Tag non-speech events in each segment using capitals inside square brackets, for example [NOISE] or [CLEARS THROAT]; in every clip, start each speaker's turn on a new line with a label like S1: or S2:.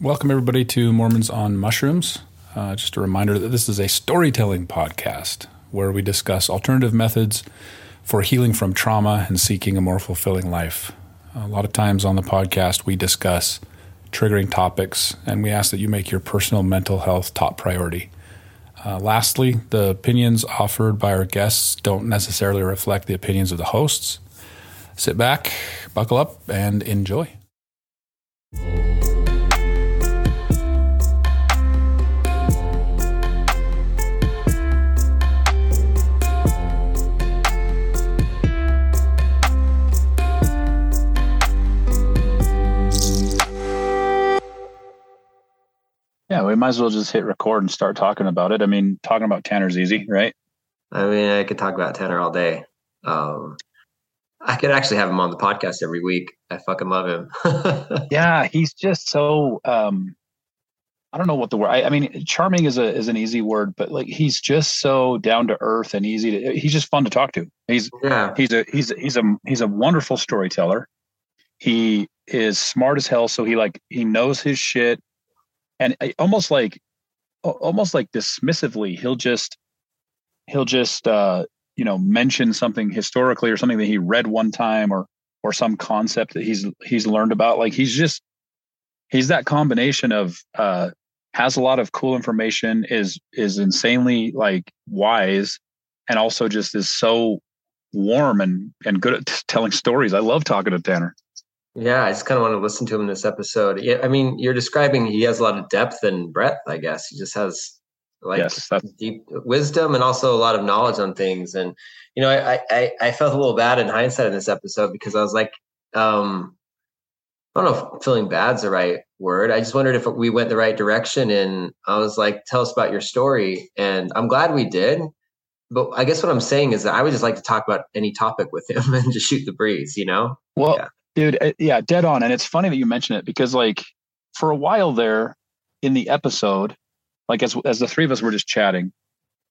S1: Welcome, everybody, to Mormons on Mushrooms. Uh, just a reminder that this is a storytelling podcast where we discuss alternative methods for healing from trauma and seeking a more fulfilling life. A lot of times on the podcast, we discuss triggering topics and we ask that you make your personal mental health top priority. Uh, lastly, the opinions offered by our guests don't necessarily reflect the opinions of the hosts. Sit back, buckle up, and enjoy.
S2: Yeah, we might as well just hit record and start talking about it. I mean, talking about Tanner's easy, right?
S3: I mean, I could talk about Tanner all day. Um, I could actually have him on the podcast every week. I fucking love him. [LAUGHS]
S2: yeah, he's just so um, I don't know what the word. I, I, mean, charming is a is an easy word, but like he's just so down to earth and easy to. He's just fun to talk to. He's yeah. He's a he's he's a he's a wonderful storyteller. He is smart as hell, so he like he knows his shit and almost like almost like dismissively he'll just he'll just uh you know mention something historically or something that he read one time or or some concept that he's he's learned about. Like he's just he's that combination of uh has a lot of cool information is is insanely like wise and also just is so warm and and good at telling stories. I love talking to tanner
S3: yeah, I just kind of want to listen to him in this episode. Yeah, I mean, you're describing he has a lot of depth and breadth. I guess he just has like yes, deep wisdom and also a lot of knowledge on things. And you know, I, I I felt a little bad in hindsight in this episode because I was like, um, I don't know if feeling bad's the right word. I just wondered if we went the right direction. And I was like, tell us about your story. And I'm glad we did. But I guess what I'm saying is that I would just like to talk about any topic with him [LAUGHS] and just shoot the breeze, you know?
S2: Well, yeah dude uh, yeah dead on. And it's funny that you mention it because like for a while there in the episode like as as the three of us were just chatting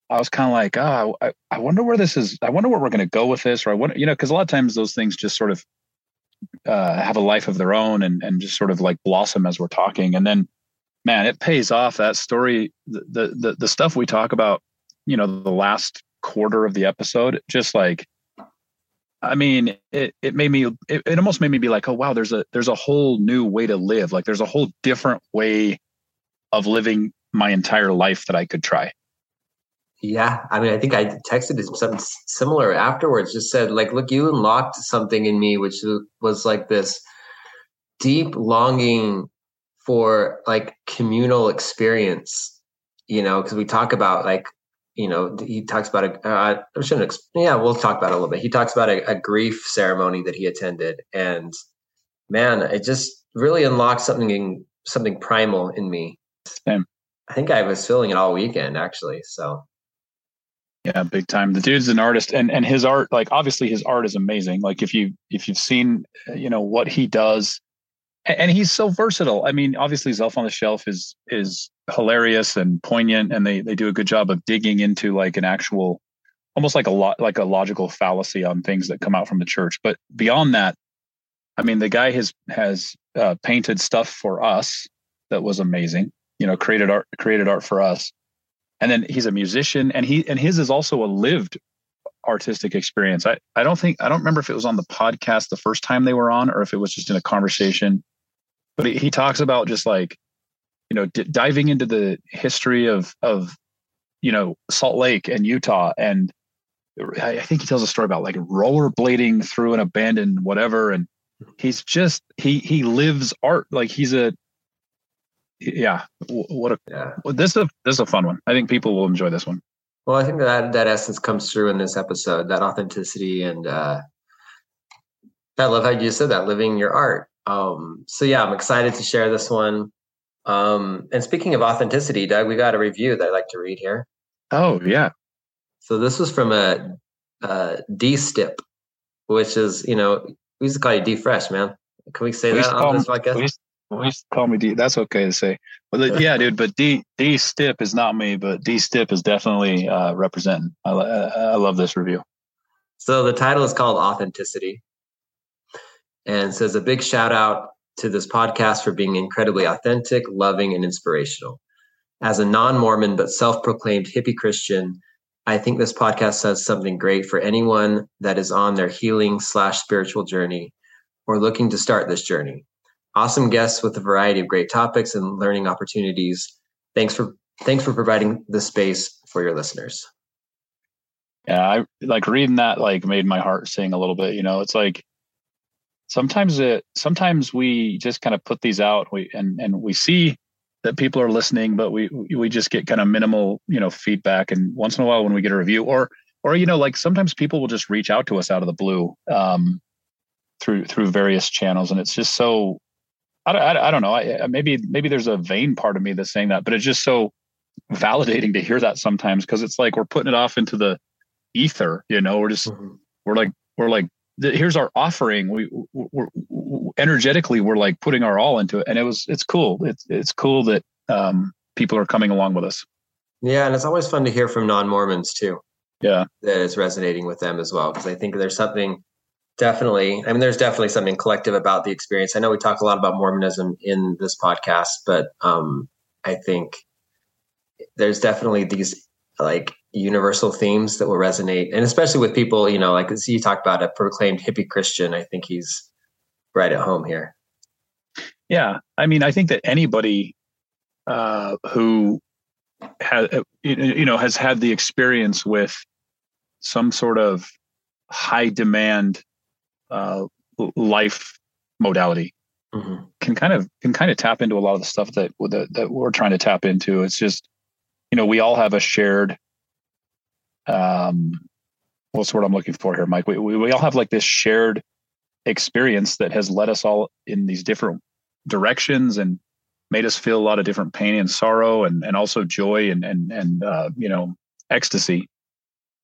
S2: i was kind of like oh I, I wonder where this is i wonder where we're going to go with this or i wonder you know because a lot of times those things just sort of uh, have a life of their own and and just sort of like blossom as we're talking. And then man it pays off that story the the the stuff we talk about you know the last quarter of the episode just like I mean, it, it made me, it, it almost made me be like, oh, wow, there's a, there's a whole new way to live. Like there's a whole different way of living my entire life that I could try.
S3: Yeah. I mean, I think I texted him something similar afterwards, just said like, look, you unlocked something in me, which was like this deep longing for like communal experience, you know, because we talk about like you know, he talks about a. Uh, I shouldn't. Exp- yeah, we'll talk about it a little bit. He talks about a, a grief ceremony that he attended, and man, it just really unlocked something in something primal in me.
S2: Same.
S3: I think I was feeling it all weekend, actually. So.
S2: Yeah, big time. The dude's an artist, and and his art, like obviously, his art is amazing. Like if you if you've seen, you know what he does, and he's so versatile. I mean, obviously, Zelph on the Shelf is is hilarious and poignant and they they do a good job of digging into like an actual almost like a lot like a logical fallacy on things that come out from the church. But beyond that i mean the guy has has uh, painted stuff for us that was amazing you know created art created art for us. And then he's a musician and he and his is also a lived artistic experience. I i don't think i don't remember if it was on the podcast the first time they were on or if it was just in a conversation but he, he talks about just like you know, d- diving into the history of of you know Salt Lake and Utah, and I think he tells a story about like rollerblading through an abandoned whatever, and he's just he he lives art like he's a yeah what a yeah. this is a this is a fun one. I think people will enjoy this one.
S3: Well, I think that that essence comes through in this episode, that authenticity and uh I love how you said that, living your art. Um, so yeah, I'm excited to share this one. Um, and speaking of authenticity, Doug, we got a review that I'd like to read here.
S2: Oh yeah.
S3: So this was from a, a D Stip, which is you know we used to call you D Fresh, man. Can we say we that on this podcast?
S2: We used, we used to call me D. That's okay to say. But yeah, dude. But D D Stip is not me, but D Stip is definitely uh, representing. I, I love this review.
S3: So the title is called Authenticity, and says a big shout out to this podcast for being incredibly authentic, loving, and inspirational. As a non Mormon but self proclaimed hippie Christian, I think this podcast says something great for anyone that is on their healing slash spiritual journey or looking to start this journey. Awesome guests with a variety of great topics and learning opportunities. Thanks for thanks for providing the space for your listeners.
S4: Yeah, I like reading that like made my heart sing a little bit. You know, it's like sometimes it sometimes we just kind of put these out we and and we see that people are listening but we we just get kind of minimal you know feedback. And once in a while when we get a review or or you know like sometimes people will just reach out to us out of the blue um through through various channels. And it's just so i, I, I don't know. I, maybe maybe there's a vain part of me that's saying that but it's just so validating to hear that sometimes because it's like we're putting it off into the ether you know we're just mm-hmm. we're like we're like here's our offering. We we're, we're, energetically we're like putting our all into it. And it was it's cool. It's it's cool that um people are coming along with us.
S3: Yeah and it's always fun to hear from non-mormons too.
S4: Yeah.
S3: That is resonating with them as well because i think there's something definitely i mean there's definitely something collective about the experience. I know we talk a lot about mormonism in this podcast but um i think there's definitely these like universal themes that will resonate. And especially with people you know like as you talked about a proclaimed hippie christian. I think he's right at home here.
S4: Yeah. I mean i think that anybody uh, who has uh, you know has had the experience with some sort of high demand uh, life modality mm-hmm. can kind of can kind of tap into a lot of the stuff that, that that we're trying to tap into. It's just you know we all have a shared um, what's the word I'm looking for here, Mike? We, we, we all have like this shared experience that has led us all in these different directions and made us feel a lot of different pain and sorrow and, and also joy and, and, and, uh, you know, ecstasy.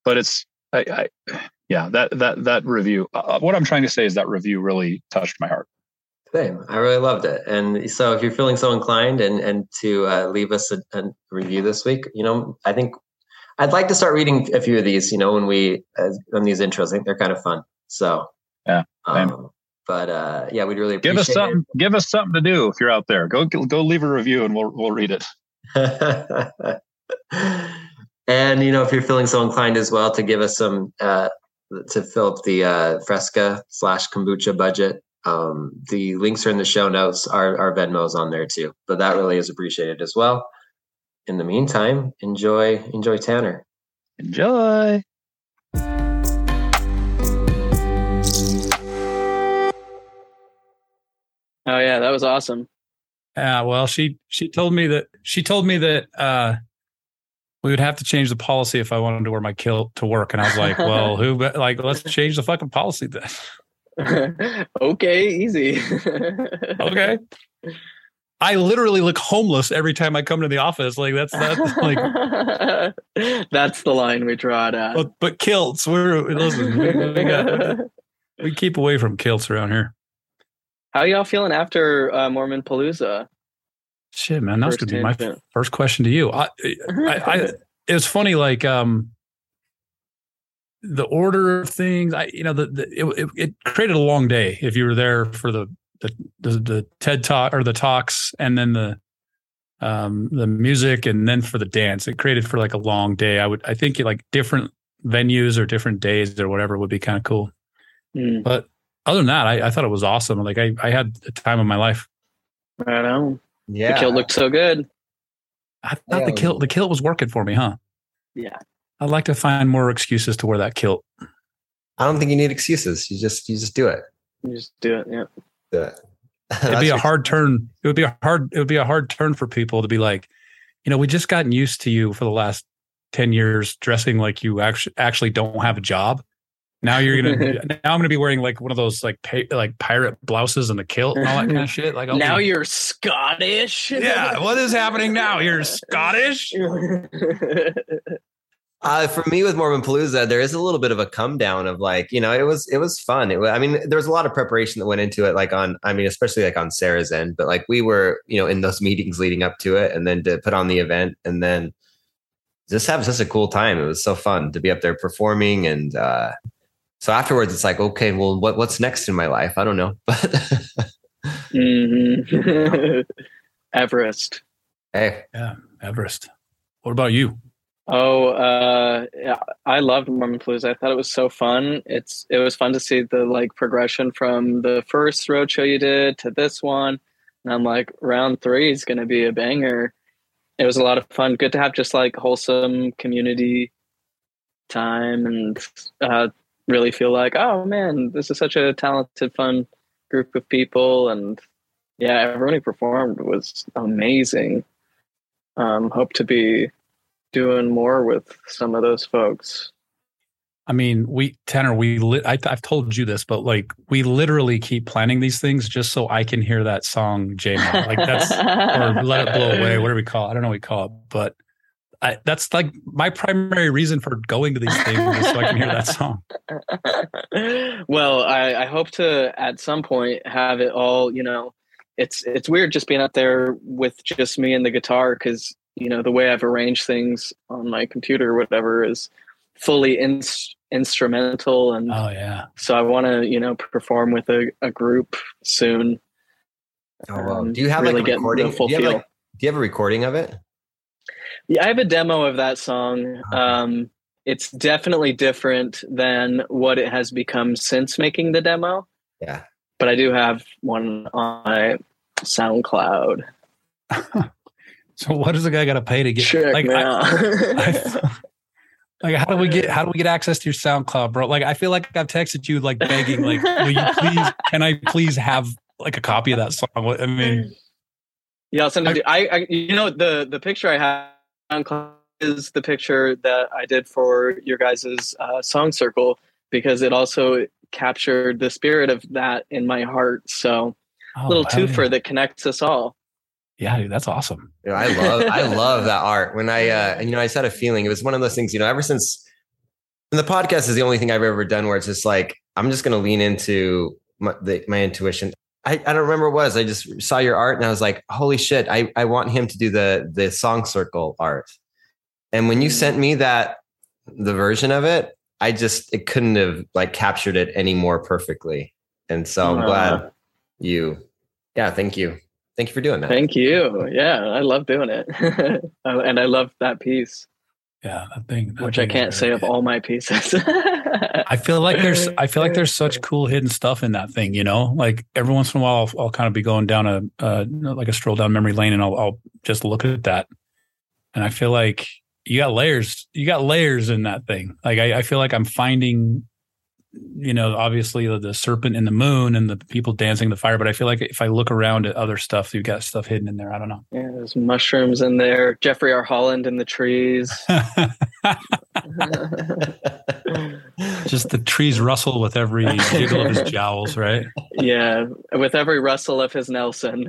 S4: But it's, I, I yeah, that, that, that review, uh, uh, what I'm trying to say is that review really touched my heart.
S3: Same. I really loved it. And so if you're feeling so inclined and, and to uh, leave us a, a, review this week, you know, I think I'd like to start reading a few of these. You know, when we uh, on these intros, I think they're kind of fun. So
S4: yeah, um,
S3: but uh, yeah, we'd really
S4: give us something. It. Give us something to do if you're out there. Go go leave a review and we'll we'll read it. [LAUGHS]
S3: and you know, if you're feeling so inclined as well to give us some uh, to fill up the uh, Fresca slash kombucha budget, um, the links are in the show notes. Our our Venmos on there too. But that really is appreciated as well in the meantime, enjoy enjoy Tanner.
S4: Enjoy.
S5: Oh yeah, that was awesome.
S2: Yeah, well, she she told me that she told me that uh, we would have to change the policy if I wanted to wear my kilt to work, and I was like, [LAUGHS] well, who like let's change the fucking policy
S5: then. [LAUGHS] okay, easy.
S2: okay. [LAUGHS] I literally look homeless every time I come to the office. Like that's that's like [LAUGHS]
S5: that's the line we draw it at.
S2: But, but kilts, we're listen, we, we, got, [LAUGHS] we keep away from kilts around here.
S5: How y'all feeling after uh, Mormon Palooza?
S2: Shit, man, that's gonna be my first question to you. I, I, I, [LAUGHS] it was funny, like um, the order of things. I, you know, the, the it, it created a long day if you were there for the the, the, the TED talk or the talks, and then the um, the music, and then for the dance. It created for like a long day. I would I think like different venues or different days or whatever would be kind of cool. Mm. But other than that, I, I, thought it was awesome. Like I, I had the time of my life.
S5: I know. Yeah. The kilt looked so good.
S2: I thought yeah, the kilt the kilt was working for me, huh?
S5: Yeah.
S2: I'd like to find more excuses to wear that kilt.
S3: I don't think you need excuses. You just you just do it.
S5: You just do it. Yeah. [LAUGHS]
S2: It'd be a hard turn. It would be a hard. It would be a hard turn for people to be like, you know, we just gotten used to you for the last ten years dressing like you actually actually don't have a job. Now you're gonna. [LAUGHS] now I'm gonna be wearing like one of those like pay, like pirate blouses and the kilt and all that kind of shit. Like
S5: I'll now be, you're Scottish.
S2: Yeah, what is happening now? You're Scottish. [LAUGHS]
S3: Uh, for me with Mormon Palooza, there is a little bit of a come down of like, you know, it was it was fun. It was, I mean, there was a lot of preparation that went into it, like on, I mean, especially like on Sarah's end, but like we were, you know, in those [LAUGHS] meetings leading up to it, and then to put on the event, and then just have such a cool time. It was so fun to be up there performing, and uh, so afterwards, it's like, okay, well, what what's next in my life? I don't know, [LAUGHS] but
S5: Mm-hmm. [LAUGHS] Everest.
S3: Hey.
S2: Yeah, Everest. What about you?
S5: Oh, uh, yeah, I loved Mormon Palooza. I thought it was so fun. It's it was fun to see the like progression from the first roadshow you did to this one, and I'm like, round three is going to be a banger. It was a lot of fun. Good to have just like wholesome community time and uh, really feel like, oh man, this is such a talented, fun group of people, and yeah, everyone who performed was amazing. Um, hope to be doing more with some of those folks.
S2: I mean, we Tanner, we li- I, have told you this, but like we literally keep planning these things just so I can hear that song, J Like that's or [LAUGHS] let it blow away, whatever we call it. I don't know what we call it, but I, that's like my primary reason for going to these things is so I can hear that song. [LAUGHS]
S5: well, I, I hope to at some point have it all. You know, it's it's weird just being out there with just me and the guitar because you know the way I've arranged things on my computer or whatever is fully in, instrumental and
S2: oh yeah.
S5: so i want to you know perform with a, a group soon.
S3: Oh well do you have really like a recording? do you have, like, do you have a recording of it?
S5: Yeah i have a demo of that song. Um it's definitely different than what it has become since making the demo.
S3: Yeah.
S5: But i do have one on my soundcloud [LAUGHS]
S2: so what does a guy got to pay to get
S5: Check like I,
S2: I, [LAUGHS] like, how do we get how do we get access to your SoundCloud, bro? Like, I feel like I've texted you like begging, like, will you please? [LAUGHS] Can I please have like a copy of that song? I mean,
S5: yeah, I'll send it. I, I, you know, the the picture I have on is the picture that I did for your guys's uh, song circle because it also captured the spirit of that in my heart. So, oh, little twofer yeah. that connects us all.
S2: Yeah, dude, that's awesome.
S3: You know, I love I love that art. When I uh you know, I just had a feeling it was one of those things, you know, ever since and the podcast is the only thing I've ever done where it's just like I'm just gonna lean into my, the, my intuition. I, I don't remember what it was. I just saw your art and I was like, holy shit, I, I want him to do the the song circle art. And when you sent me that the version of it, I just it couldn't have like captured it any more perfectly. And so I'm uh, glad you yeah, thank you. Thank you for doing that.
S5: Thank you. Yeah, I love doing it. [LAUGHS] and I love that piece.
S2: Yeah, that thing.
S5: That which thing I can't say of all my pieces. [LAUGHS]
S2: I feel like there's I feel like there's such cool hidden stuff in that thing, you know? Like every once in a while I'll, I'll kind of be going down a uh, like a stroll down memory lane and I'll, I'll just look at that. And I feel like you got layers, you got layers in that thing. Like I, I feel like I'm finding you know, obviously the serpent in the moon and the people dancing the fire. But I feel like if I look around at other stuff, you've got stuff hidden in there. I don't know.
S5: Yeah, there's mushrooms in there. Jeffrey R. Holland in the trees. [LAUGHS] [LAUGHS]
S2: Just the trees rustle with every jiggle of his [LAUGHS] jowls, right?
S5: Yeah, with every rustle of his Nelson.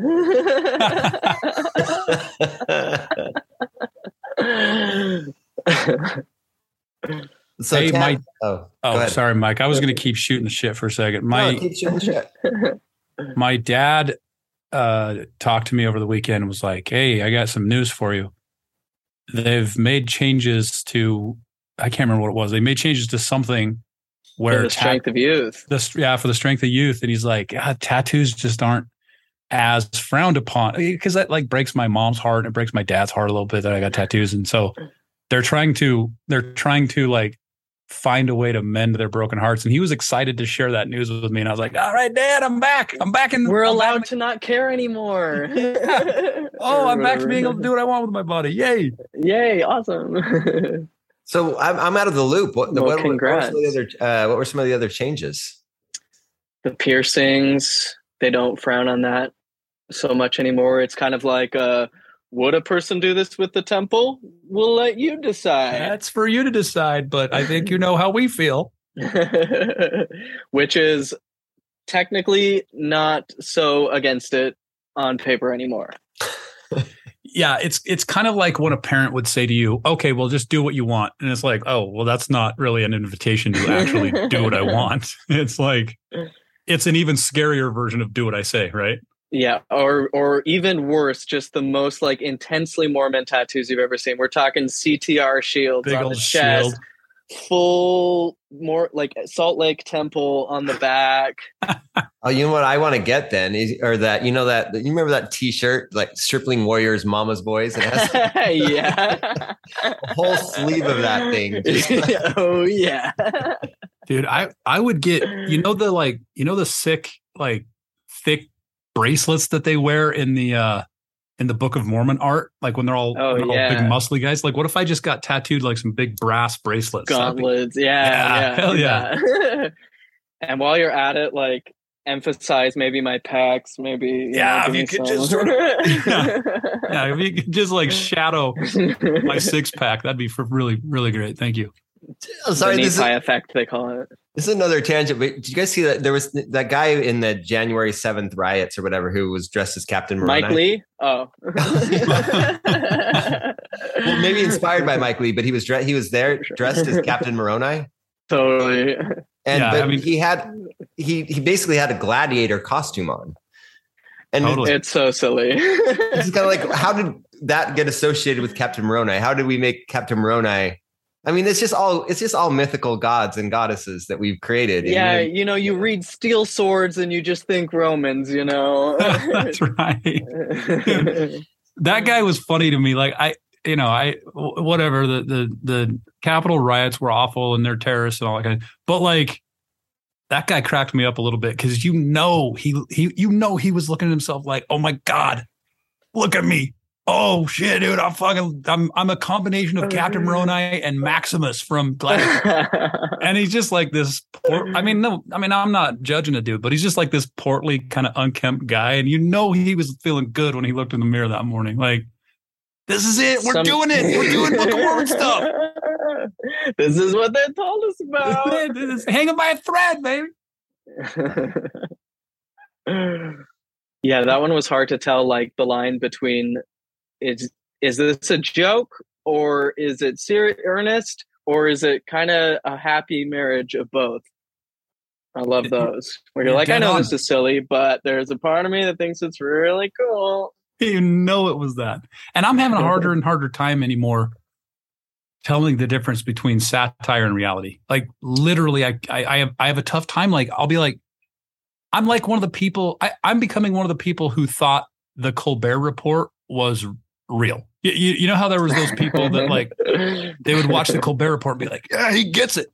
S2: So hey, my oh, oh sorry, Mike. I was going to keep shooting the shit for a second. My no, [LAUGHS] my dad uh, talked to me over the weekend. Was like, "Hey, I got some news for you. They've made changes to I can't remember what it was. They made changes to something where
S5: the strength of youth.
S2: The, yeah, for the strength of youth. And he's like, tattoos just aren't as frowned upon because that like breaks my mom's heart and it breaks my dad's heart a little bit that I got tattoos. And so they're trying to they're trying to like find a way to mend their broken hearts. And he was excited to share that news with me. And I was like, all right, dad, I'm back. I'm back in.
S5: We're
S2: I'm
S5: allowed to not care anymore. [LAUGHS]
S2: yeah. [LAUGHS] Oh, I'm back to being able to do what I want with my body. Yay.
S5: Yay. Awesome. [LAUGHS]
S3: so I'm, I'm out of the loop. What, well, what, congrats. What, were other, uh, what were some of the other changes?
S5: The piercings, they don't frown on that so much anymore. It's kind of like, uh, would a person do this with the temple? We'll let you decide.
S2: That's for you to decide, but I think you know how we feel. [LAUGHS] [LAUGHS]
S5: Which is technically not so against it on paper anymore.
S2: yeah, it's it's kind of like when a parent would say to you, "Okay, well just do what you want." And it's like, "Oh, well that's not really an invitation to actually do what I [LAUGHS] want." It's like it's an even scarier version of do what I say, right?
S5: Yeah, or or even worse, just the most like intensely Mormon tattoos you've ever seen. We're talking CTR shields Big on the chest, shield. full more like Salt Lake Temple on the back. [LAUGHS]
S3: oh, you know what I want to get then is or that you know that you remember that T-shirt like Stripling Warriors Mama's Boys. It has [LAUGHS]
S5: yeah, [LAUGHS]
S3: a whole sleeve of that thing.
S5: oh yeah,
S2: dude. I I would get you know the like you know the sick like thick bracelets that they wear in the uh in the Book of Mormon art, like when they're all,
S5: oh,
S2: they're
S5: yeah.
S2: all big muscly guys. Like, what if I just got tattooed like some big brass bracelets?
S5: Gauntlets, be, yeah,
S2: yeah,
S5: yeah, [LAUGHS]
S2: hell yeah.
S5: yeah. [LAUGHS] and while you're at it, like emphasize maybe my pecs, maybe
S2: yeah,
S5: know,
S2: if you could some. just [LAUGHS] sort of, yeah. yeah, if you could just like shadow my six pack, that'd be for really, really great. Thank you.
S3: Oh, sorry,
S5: the this is, effect they call it.
S3: This is another tangent. But did you guys see that there was that guy in the January seventh riots or whatever who was dressed as Captain Moroni?
S5: Mike Lee. Oh, [LAUGHS] [LAUGHS]
S3: well, maybe inspired by Mike Lee, but he was dre- he was there dressed as Captain Moroni.
S5: Totally.
S3: And yeah, but I mean, he had he he basically had a gladiator costume on.
S5: And totally. it's so silly.
S3: it's kind of like [LAUGHS] how did that get associated with Captain Moroni? How did we make Captain Moroni I mean, it's just all it's just all mythical gods and goddesses that we've created.
S5: Yeah, then, you know, you read steel swords and you just think Romans, you know. [LAUGHS]
S2: That's [LAUGHS] right. that guy was funny to me. Like I, you know, I whatever the the the Capitol riots were awful and they're terrorists and all that kind of, but like that guy cracked me up a little bit because you know he he you know he was looking at himself like, oh my god, look at me, oh shit, dude, I'm fucking, I'm, I'm a combination of Captain mm-hmm. Moroni and Maximus from Gladiator. [LAUGHS] and he's just like this, port, I mean, no, I mean, I'm not judging a dude, but he's just like this portly, kind of unkempt guy. And you know, he was feeling good when he looked in the mirror that morning. Like, this is it. We're Some, doing it. We're doing Book of Mormon stuff. [LAUGHS]
S5: This is what they told us about.
S2: This hanging by a thread, baby. [LAUGHS]
S5: yeah, that one was hard to tell, like the line between is is this a joke or is it serious earnest or is it kind of a happy marriage of both? I love those where you're, you're like i know on. this is silly but there's a part of me that thinks it's really cool.
S2: You know it was that. And i'm having a harder and harder time anymore telling the difference between satire and reality. Like literally i i, I have i have a tough time like i'll be like i'm like one of the people I, i'm becoming one of the people who thought the colbert report was real. You, you, you know how there was those people that like [LAUGHS] they would watch the Colbert Report and be like, "Yeah, he gets it."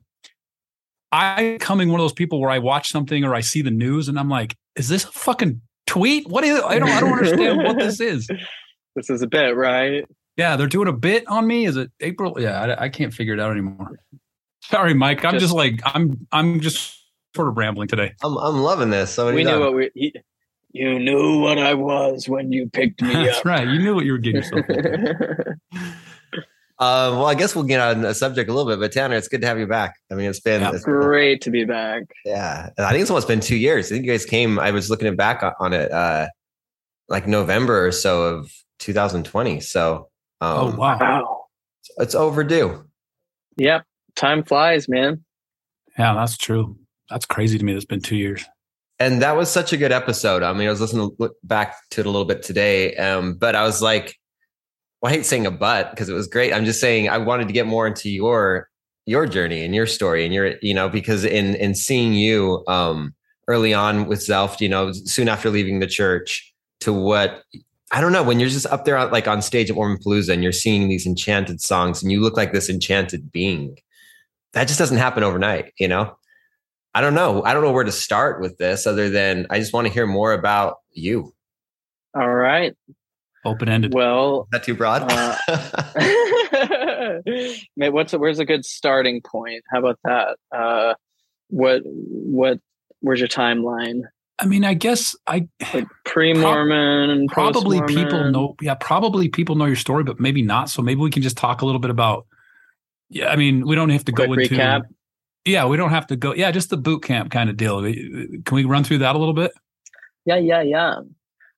S2: I coming one of those people where I watch something or I see the news and I'm like, "Is this a fucking tweet? What is? I don't I don't understand what this is."
S5: This is a bit, right?
S2: Yeah, they're doing a bit on me. Is it April? Yeah, I, I can't figure it out anymore. Sorry, Mike. I'm just, just, like I'm I'm just sort of rambling today.
S3: I'm I'm loving this. So
S5: we knew what we. He, you knew what I was when you picked me up.
S2: That's
S5: up.
S2: right. You knew what you were getting yourself [LAUGHS]
S3: Uh, well, I guess we'll get on a subject a little bit, but Tanner, it's good to have you back. I mean, it's been
S5: yeah,
S3: it's
S5: great to be back.
S3: Yeah, I think it's almost been two years. I think you guys came. I was looking back on it, uh, like November or so of 2020. So,
S2: um, oh wow,
S3: it's overdue.
S5: Yep, time flies, man.
S2: Yeah, that's true. That's crazy to me. It's been two years
S3: and that was such a good episode. I mean, I was listening to back to it a little bit today, um, but I was like, well, I hate saying a but because it was great. I'm just saying I wanted to get more into your your journey and your story and your you know because in in seeing you um, early on with Zelph, you know, soon after leaving the church to what I don't know when you're just up there like on stage at Mormonpalooza and you're singing these enchanted songs and you look like this enchanted being. That just doesn't happen overnight, you know. I don't know. I don't know where to start with this other than I just want to hear more about you.
S5: All right.
S2: Open ended.
S5: Well,
S3: not too broad. uh, [LAUGHS]
S5: what's a, where's a good starting point? How about that? Uh, what what where's your timeline?
S2: I mean, I guess I
S5: like pre-Mormon,
S2: pro- probably people know. Yeah, probably people know your story, but maybe not. So maybe we can just talk a little bit about. Yeah, I mean, we don't have to
S5: Quick
S2: go into
S5: recap.
S2: Yeah, we don't have to go. Yeah, just the boot camp kind of deal. Can we run through that a little bit?
S5: Yeah, yeah, yeah.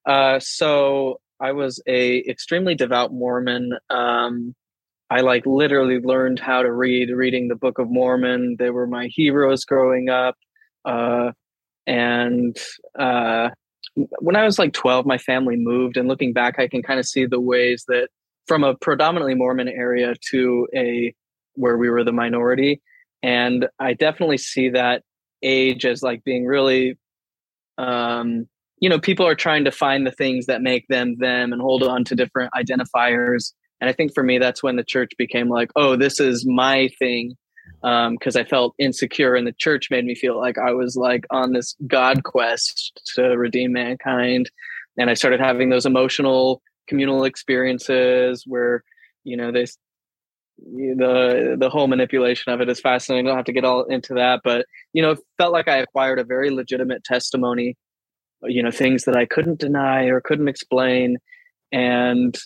S5: Uh, so I was a extremely devout Mormon. Um, I like literally learned how to read reading the Book of Mormon. They were my heroes growing up. Uh, and uh, when I was like 12, my family moved. And looking back, I can kind of see the ways that from a predominantly Mormon area to a where we were the minority. And I definitely see that age as like being really, um, you know, people are trying to find the things that make them them and hold on to different identifiers. And I think for me, that's when the church became like, oh, this is my thing. Because um, I felt insecure, and the church made me feel like I was like on this God quest to redeem mankind. And I started having those emotional communal experiences where, you know, they the the whole manipulation of it is fascinating. I don't have to get all into that, but you know, felt like I acquired a very legitimate testimony. You know, things that I couldn't deny or couldn't explain, and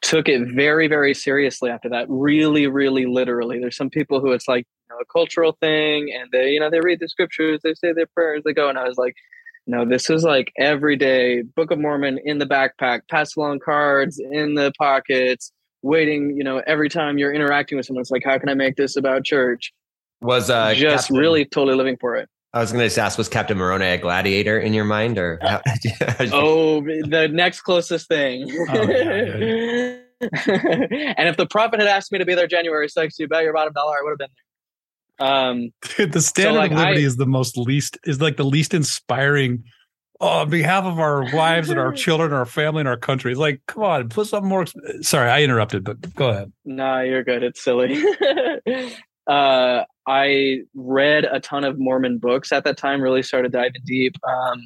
S5: took it very very seriously after that. Really, really literally. There's some people who it's like you know, a cultural thing, and they you know they read the scriptures, they say their prayers, they go, and I was like. No, this is like everyday Book of Mormon in the backpack, pass along cards in the pockets, waiting, you know, every time you're interacting with someone, it's like, how can I make this about church?
S3: Was uh,
S5: just Captain, really totally living for it.
S3: I was going to just ask, was Captain Moroni a gladiator in your mind, or? [LAUGHS]
S5: oh, the next closest thing. [LAUGHS] Oh, yeah, [LAUGHS] and if the prophet had asked me to be there January 6th, you bet your bottom dollar I would have been there. Um,
S2: Dude, the standard so like, of liberty I, is the most least is like the least inspiring on behalf of our wives and our [LAUGHS] children, our family, and our country. It's like, come on, put something more. Sorry, I interrupted, but go ahead.
S5: Nah, you're good. It's silly. [LAUGHS] uh, I read a ton of Mormon books at that time. Really started diving deep. Um,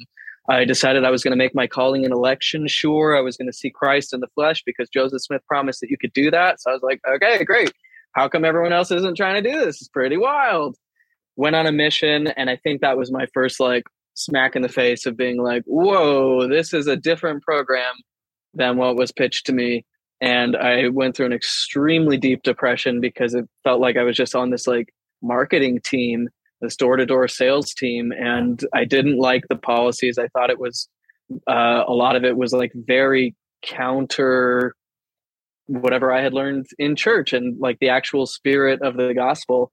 S5: I decided I was going to make my calling and election sure. I was going to see Christ in the flesh because Joseph Smith promised that you could do that. So I was like, okay, great. How come everyone else isn't trying to do this? It's pretty wild. Went on a mission, and I think that was my first like smack in the face of being like, whoa, this is a different program than what was pitched to me. And I went through an extremely deep depression because it felt like I was just on this like marketing team, this door to door sales team. And I didn't like the policies. I thought it was uh, a lot of it was like very counter whatever I had learned in church and like the actual spirit of the gospel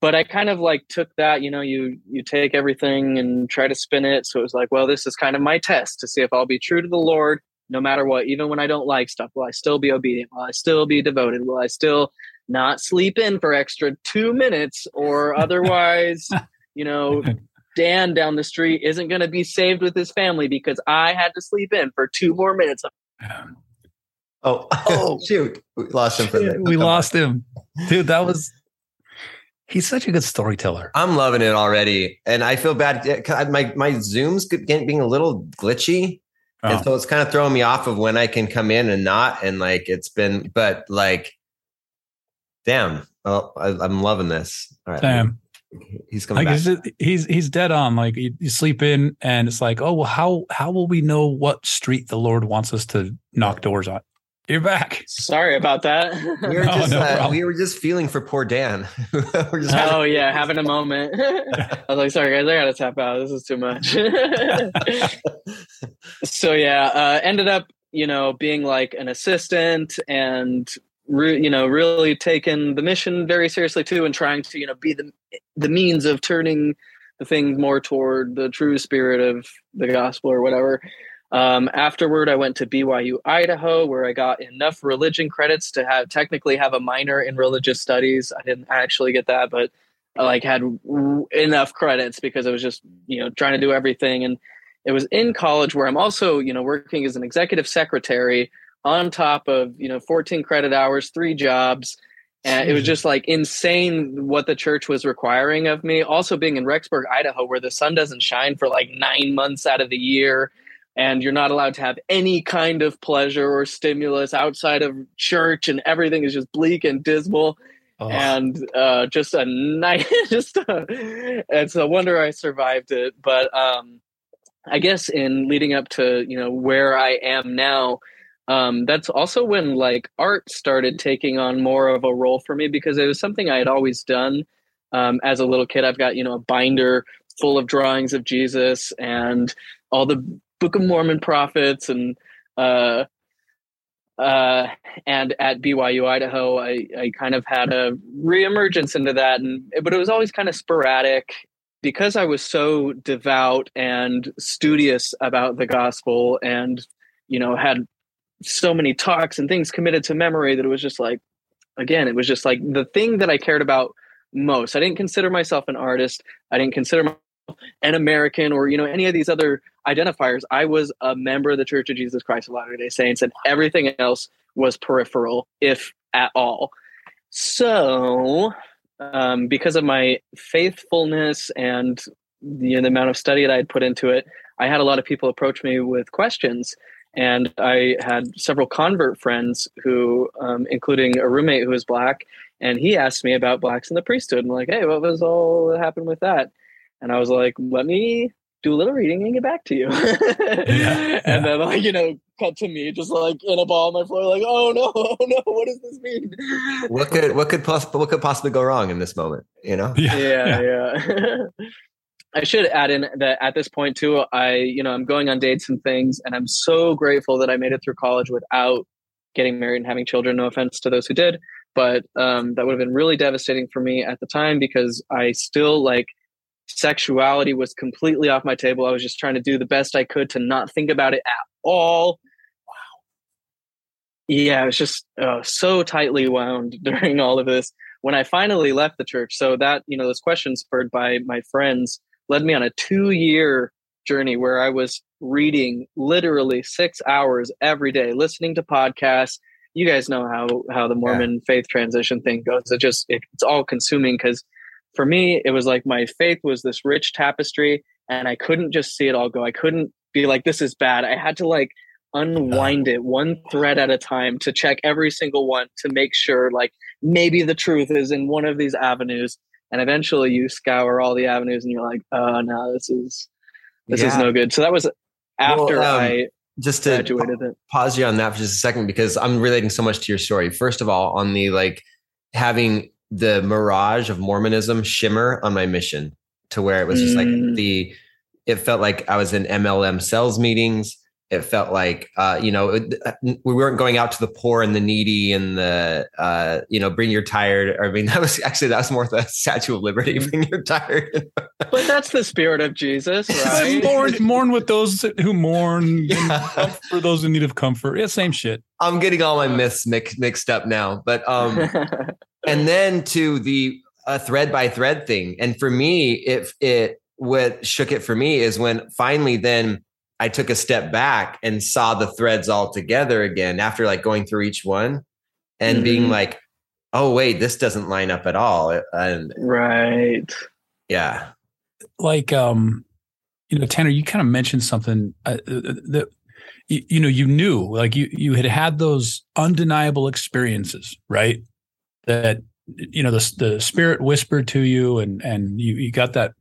S5: but I kind of like took that, you know, you you take everything and try to spin it. So it was like, well, this is kind of my test to see if I'll be true to the Lord no matter what, even when I don't like stuff. Will I still be obedient? Will I still be devoted? Will I still not sleep in for extra two minutes or otherwise, [LAUGHS] you know, Dan down the street isn't going to be saved with his family because I had to sleep in for two more minutes.
S3: Oh, [LAUGHS] oh, shoot. We lost him for
S2: that. We lost him. Dude, that was He's such a good storyteller.
S3: I'm loving it already, and I feel bad. My my Zoom's getting being a little glitchy, oh. and so it's kind of throwing me off of when I can come in and not. And like it's been, but like, damn, oh, I, am loving this.
S2: All right, damn.
S3: He's coming like
S2: back. He's he's dead on. Like you, you, sleep in, and it's like, oh well, how how will we know what street the Lord wants us to knock doors on? You're back.
S5: Sorry about that.
S3: We were, [LAUGHS] just, no uh, we were just feeling for poor Dan. [LAUGHS]
S5: oh yeah, having a moment. [LAUGHS] I was like, sorry guys, I gotta tap out. This is too much. so yeah, uh, ended up, you know, being like an assistant and re- you know, really taking the mission very seriously too, and trying to, you know, be the the means of turning the things more toward the true spirit of the gospel or whatever. Um, afterward, I went to BYU Idaho, where I got enough religion credits to have technically have a minor in religious studies. I didn't actually get that, but I like had enough credits because I was just you know trying to do everything. And it was in college where I'm also you know working as an executive secretary on top of you know 14 credit hours, three jobs. And it was just like insane what the church was requiring of me. Also, being in Rexburg, Idaho, where the sun doesn't shine for like nine months out of the year and you're not allowed to have any kind of pleasure or stimulus outside of church and everything is just bleak and dismal. Oh. and uh, just a night [LAUGHS] just a, it's a wonder i survived it. But um, i guess in leading up to you know where i am now um, that's also when like art started taking on more of a role for me because it was something i had always done. Um, as a little kid i've got you know a binder full of drawings of jesus and all the Book of Mormon prophets and uh, uh, and at BYU Idaho, I, I kind of had a reemergence into that, and but it was always kind of sporadic because I was so devout and studious about the gospel, and you know had so many talks and things committed to memory that it was just like again, it was just like the thing that I cared about most. I didn't consider myself an artist. I didn't consider an American or you know any of these other identifiers. I was a member of the Church of Jesus Christ of Latter Day Saints, and everything else was peripheral, if at all. So, um, because of my faithfulness and the, you know, the amount of study that I had put into it, I had a lot of people approach me with questions. And I had several convert friends who, um, including a roommate who was black, and he asked me about blacks in the priesthood. And like, hey, what was all that happened with that? And I was like, let me do a little reading and get back to you. yeah, [LAUGHS] and then like, you know, cut to me just like in a ball on my floor, like, oh no, [LAUGHS] oh no, what does this mean?
S3: What could what could possibly what could possibly go wrong in this moment? You know?
S5: Yeah, yeah. yeah. [LAUGHS] I should add in that at this point too, I, you know, I'm going on dates and things, and I'm so grateful that I made it through college without getting married and having children. No offense to those who did, but um, that would have been really devastating for me at the time because I still like sexuality was completely off my table. I was just trying to do the best I could to not think about it at all. Wow. Yeah, it was just uh, so tightly wound [LAUGHS] during all of this. When I finally left the church, so that you know, those questions spurred by my friends led me on a two year journey where I was reading literally six hours every day, listening to podcasts. You guys know how how the Mormon yeah. faith transition thing goes. It just it, it's all consuming because for me it was like my faith was this rich tapestry, and I couldn't just see it all go. I couldn't be like this is bad. I had to like unwind it one thread at a time to check every single one to make sure like maybe the truth is in one of these avenues and eventually you scour all the avenues and you're like oh no this is this yeah. is no good so that was after well, um, i
S3: just to graduated pa- pause you on that for just a second because i'm relating so much to your story first of all on the like having the mirage of mormonism shimmer on my mission to where it was just mm. like the it felt like i was in mlm sales meetings. It felt like uh, you know uh, we weren't going out to the poor and the needy and the uh, you know bring your tired i mean [LAUGHS] that was actually that was more the statue of liberty bring your tired. [LAUGHS]
S5: But that's the spirit of jesus right?
S2: mourn, mourn with those who mourn [LAUGHS] yeah. for those in need of comfort. Yeah same shit.
S3: I'm getting all my myths mix, mixed up now but um and then to the uh, thread by thread thing and for me if it what shook it for me is when finally then I took a step back and saw the threads all together again after like going through each one and mm-hmm. being like, oh, wait, this doesn't line up at all. And
S5: right.
S3: Yeah.
S2: Like, um, you know, Tanner, you kind of mentioned something uh, uh, uh that, you, you know, you knew like you, you had had those undeniable experiences, right? That, you know, the, the spirit whispered to you and, and you, you got that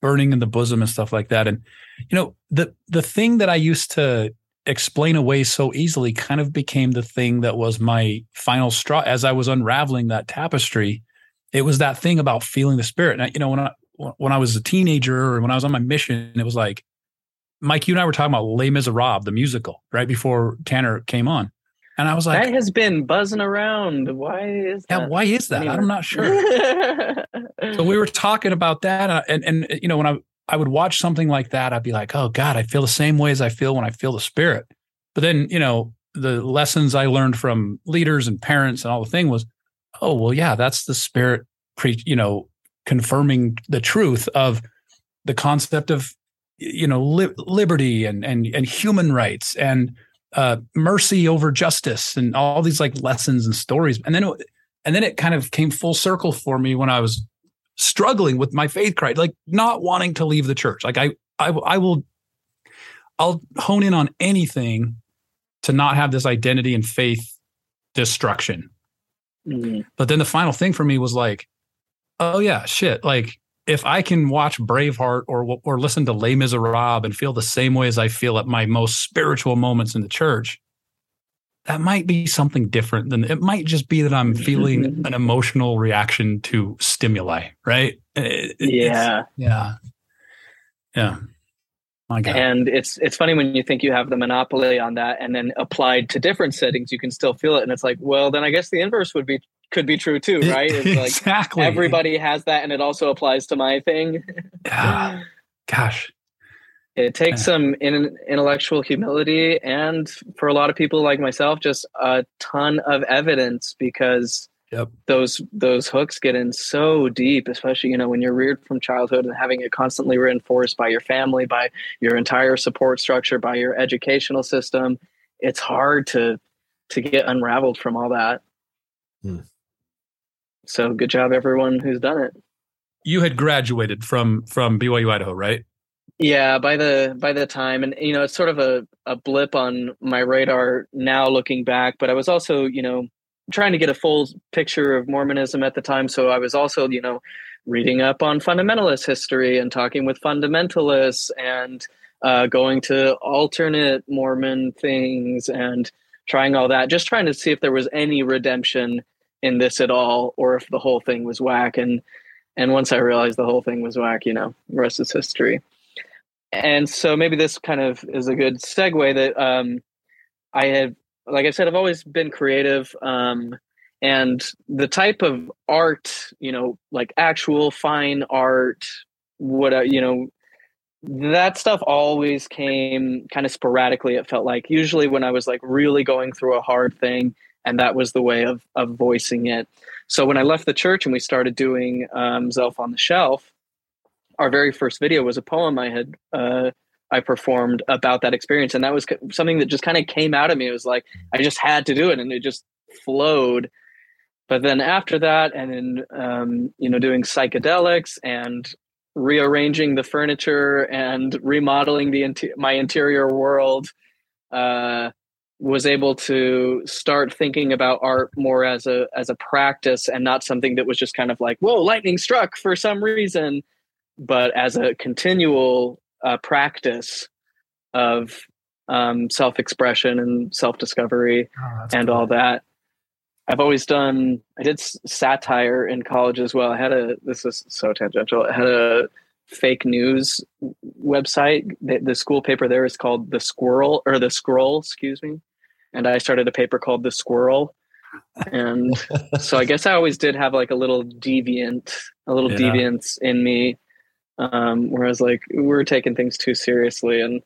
S2: burning in the bosom and stuff like that. And, you know, the the thing that I used to explain away so easily kind of became the thing that was my final straw as I was unraveling that tapestry. It was that thing about feeling the spirit. And I, you know, when I when I was a teenager or when I was on my mission, it was like, Mike, you and I were talking about Les Miserables, the musical, right before Tanner came on. And I was like,
S5: that has been buzzing around. Why is that?
S2: Yeah, why is that? Anyway. I'm not sure. [LAUGHS] so we were talking about that, and and you know when I I would watch something like that, I'd be like, oh God, I feel the same way as I feel when I feel the spirit. But then, you know, the lessons I learned from leaders and parents and all the thing was, oh, well, yeah, that's the spirit, pre, you know, confirming the truth of the concept of, you know, li- liberty and, and, and human rights and uh, mercy over justice and all these like lessons and stories. And then, it, and then it kind of came full circle for me when I was struggling with my faith crisis, like not wanting to leave the church. Like I, I, I will, I'll hone in on anything to not have this identity and faith destruction. Mm-hmm. But then the final thing for me was like, oh yeah, shit. Like if I can watch Braveheart or or listen to Les Miserables and feel the same way as I feel at my most spiritual moments in the church, that might be something different than it might just be that I'm feeling mm-hmm. an emotional reaction to stimuli, right?
S5: It, yeah.
S2: Yeah. Yeah.
S5: And it's it's funny when you think you have the monopoly on that and then applied to different settings, you can still feel it. And it's like, well, then I guess the inverse would be could be true too, right? It's like exactly. everybody has that and it also applies to my thing.
S2: yeah. Gosh.
S5: It takes some in, intellectual humility and for a lot of people like myself, just a ton of evidence because
S2: yep.
S5: those those hooks get in so deep, especially you know when you're reared from childhood and having it constantly reinforced by your family, by your entire support structure, by your educational system. It's hard to to get unraveled from all that. Hmm. So good job, everyone who's done it.
S2: You had graduated from from BYU Idaho, right?
S5: Yeah, by the by the time, and you know, it's sort of a a blip on my radar now, looking back. But I was also, you know, trying to get a full picture of Mormonism at the time. So I was also, you know, reading up on fundamentalist history and talking with fundamentalists and uh, going to alternate Mormon things and trying all that, just trying to see if there was any redemption in this at all or if the whole thing was whack. And and once I realized the whole thing was whack, you know, the rest is history. And so maybe this kind of is a good segue that um, I had like I said, I've always been creative. Um, and the type of art, you know, like actual fine art, what, uh, you know, that stuff always came kind of sporadically. It felt like usually when I was like really going through a hard thing, and that was the way of of voicing it. So when I left the church and we started doing um, Zelph on the Shelf, our very first video was a poem I had uh, I performed about that experience. And that was something that just kind of came out of me. It was like, I just had to do it and it just flowed. But then after that, and then, um, you know, doing psychedelics and rearranging the furniture and remodeling the inter- my interior world, uh, was able to start thinking about art more as a as a practice and not something that was just kind of like whoa lightning struck for some reason but as a continual uh, practice of um, self expression and self discovery oh, and cool. all that. I've always done. I did satire in college as well. I had a. This is so tangential. I had a fake news website. The, the school paper there is called the Squirrel or the Scroll. Excuse me. And I started a paper called the Squirrel. And [LAUGHS] so I guess I always did have like a little deviant, a little yeah. deviance in me um, whereas like we're taking things too seriously and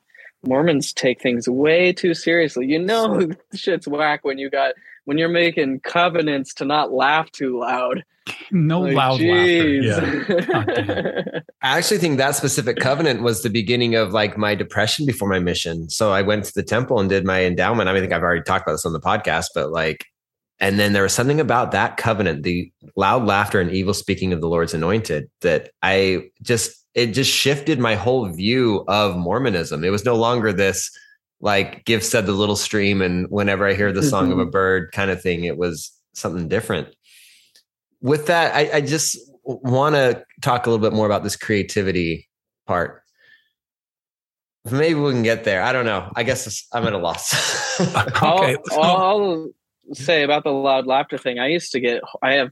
S5: Mormons take things way too seriously. You know [LAUGHS] shit's whack when you got when you're making covenants to not laugh too loud.
S2: No like, loud geez. laughter.
S3: Yeah. [LAUGHS] I actually think that specific covenant was the beginning of like my depression before my mission. So I went to the temple and did my endowment. I, mean, I think I've already talked about this on the podcast, but like and then there was something about that covenant, the loud laughter and evil speaking of the Lord's anointed, that I just it just shifted my whole view of Mormonism. It was no longer this like give said the little stream and whenever I hear the song of a mm-hmm. bird kind of thing, it was something different. With that, I, I just want to talk a little bit more about this creativity part. Maybe we can get there. I don't know. I guess I'm at a loss. [LAUGHS] [LAUGHS]
S5: okay. I'll, I'll say about the loud laughter thing. I used to get. I have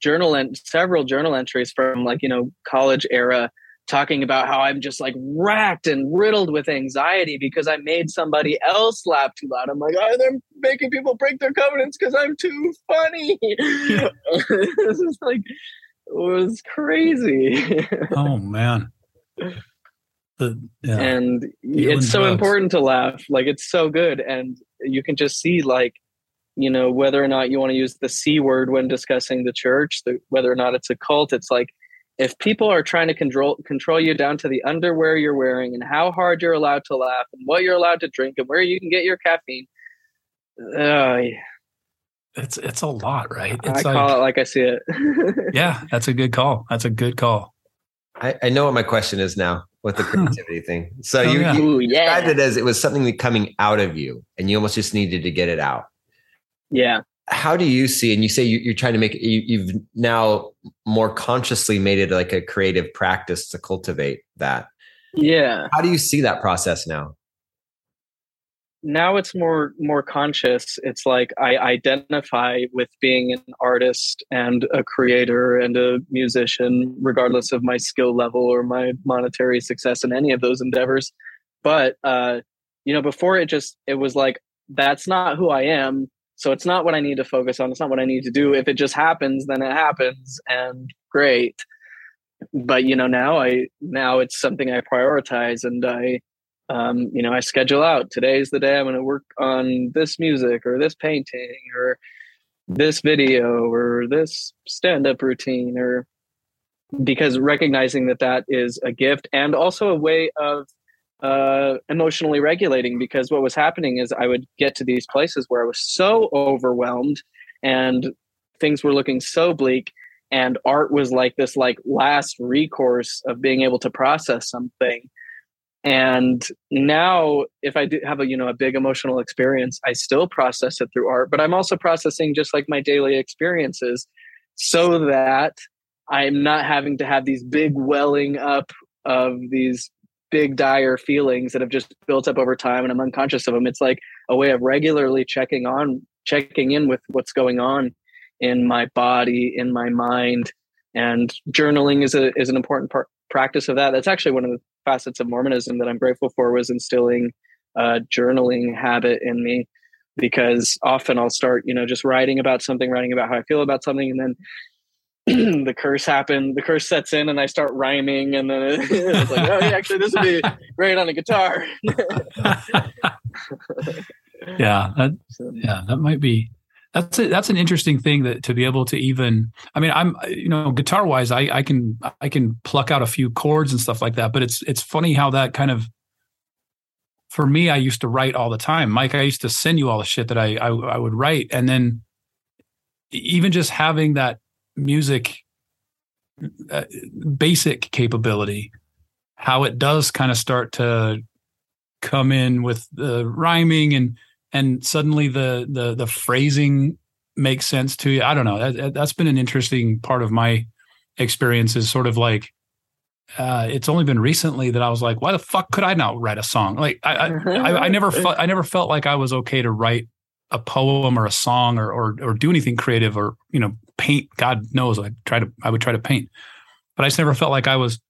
S5: journal and several journal entries from like you know college era talking about how I'm just like racked and riddled with anxiety because I made somebody else laugh too loud. I'm like, oh, they're making people break their covenants because I'm too funny. [LAUGHS] this is like, it was crazy.
S2: oh man.
S5: The, yeah. And it's so drugs. important to laugh. Like it's so good. And you can just see like, you know, whether or not you want to use the C word when discussing the church, the, whether or not it's a cult, it's like if people are trying to control control you down to the underwear you're wearing and how hard you're allowed to laugh and what you're allowed to drink and where you can get your caffeine, uh,
S2: it's it's a lot, right?
S5: It's I call it like I see it. [LAUGHS]
S2: yeah, that's a good call. That's a good call.
S3: I, I know what my question is now with the [LAUGHS] creativity thing. So oh, you, yeah. you described yeah. it as it was something that coming out of you, and you almost just needed to get it out.
S5: Yeah
S3: how do you see and you say you, are trying to make you, you've now more consciously made it like a creative practice to cultivate that.
S5: Yeah.
S3: How do you see that process now?
S5: Now it's more more conscious. It's like i identify with being an artist and a creator and a musician regardless of my skill level or my monetary success in any of those endeavors. But uh you know before it just it was like that's not who i am so it's not what I need to focus on. It's not what I need to do. If it just happens, then it happens and great. But you know, now I now it's something I prioritize and I um, you know, I schedule out today's the day I'm going to work on this music or this painting or this video or this stand-up routine or because recognizing that that is a gift and also a way of uh, emotionally regulating because what was happening is I would get to these places where I was so overwhelmed and things were looking so bleak and art was like this like last recourse of being able to process something. And now if i do have a you know a big emotional experience i still process it through art but i'm also processing just like my daily experiences so that i'm not having to have these big welling up of these big dire feelings that have just built up over time and I'm unconscious of them. It's like a way of regularly checking on, checking in with what's going on in my body, in my mind. And journaling is a is an important part practice of that. That's actually one of the facets of Mormonism that I'm grateful for was instilling a journaling habit in me because often I'll start, you know, just writing about something, writing about how I feel about something, and then [CLEARS THROAT] the curse happened. The curse sets in, and I start rhyming, and then [LAUGHS] it's like, oh, yeah, actually, this would be great on a guitar. [LAUGHS]
S2: yeah, that, yeah, that might be. That's a, that's an interesting thing that to be able to even. I mean, I'm you know guitar wise, I I can I can pluck out a few chords and stuff like that. But it's it's funny how that kind of. For me, I used to write all the time, Mike. I used to send you all the shit that I I, I would write, and then even just having that music uh, basic capability, how it does kind of start to come in with the rhyming and and suddenly the the the phrasing makes sense to you. I don't know. That, has been an interesting part of my experience. Is sort of like uh, it's only been recently that I was like, why the fuck could I not write a song? Like I I, I, I never felt I never felt like I was okay to write a poem or a song or, or or do anything creative or you know paint. God knows, I try to I would try to paint, but I just never felt like I was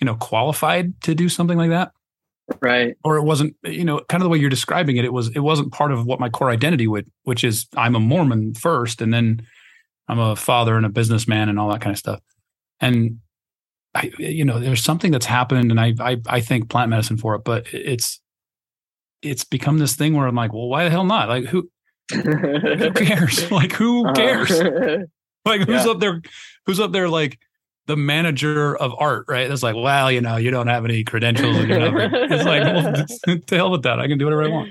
S2: you know qualified to do something like that.
S5: Right.
S2: Or it wasn't you know kind of the way you're describing it. It was it wasn't part of what my core identity would, which is I'm a Mormon first, and then I'm a father and a businessman and all that kind of stuff. And I, you know, there's something that's happened, and I, I, I thank plant medicine for it. But it's, it's become this thing where I'm like, well, why the hell not? Like, who, who [LAUGHS] cares? [LAUGHS] Like who uh-huh. cares? [LAUGHS] [LAUGHS] Like who's yeah. up there? Who's up there? Like the manager of art, right? It's like, well, you know, you don't have any credentials. it's like, well, [LAUGHS] [LAUGHS] to hell with that. I can do whatever I want.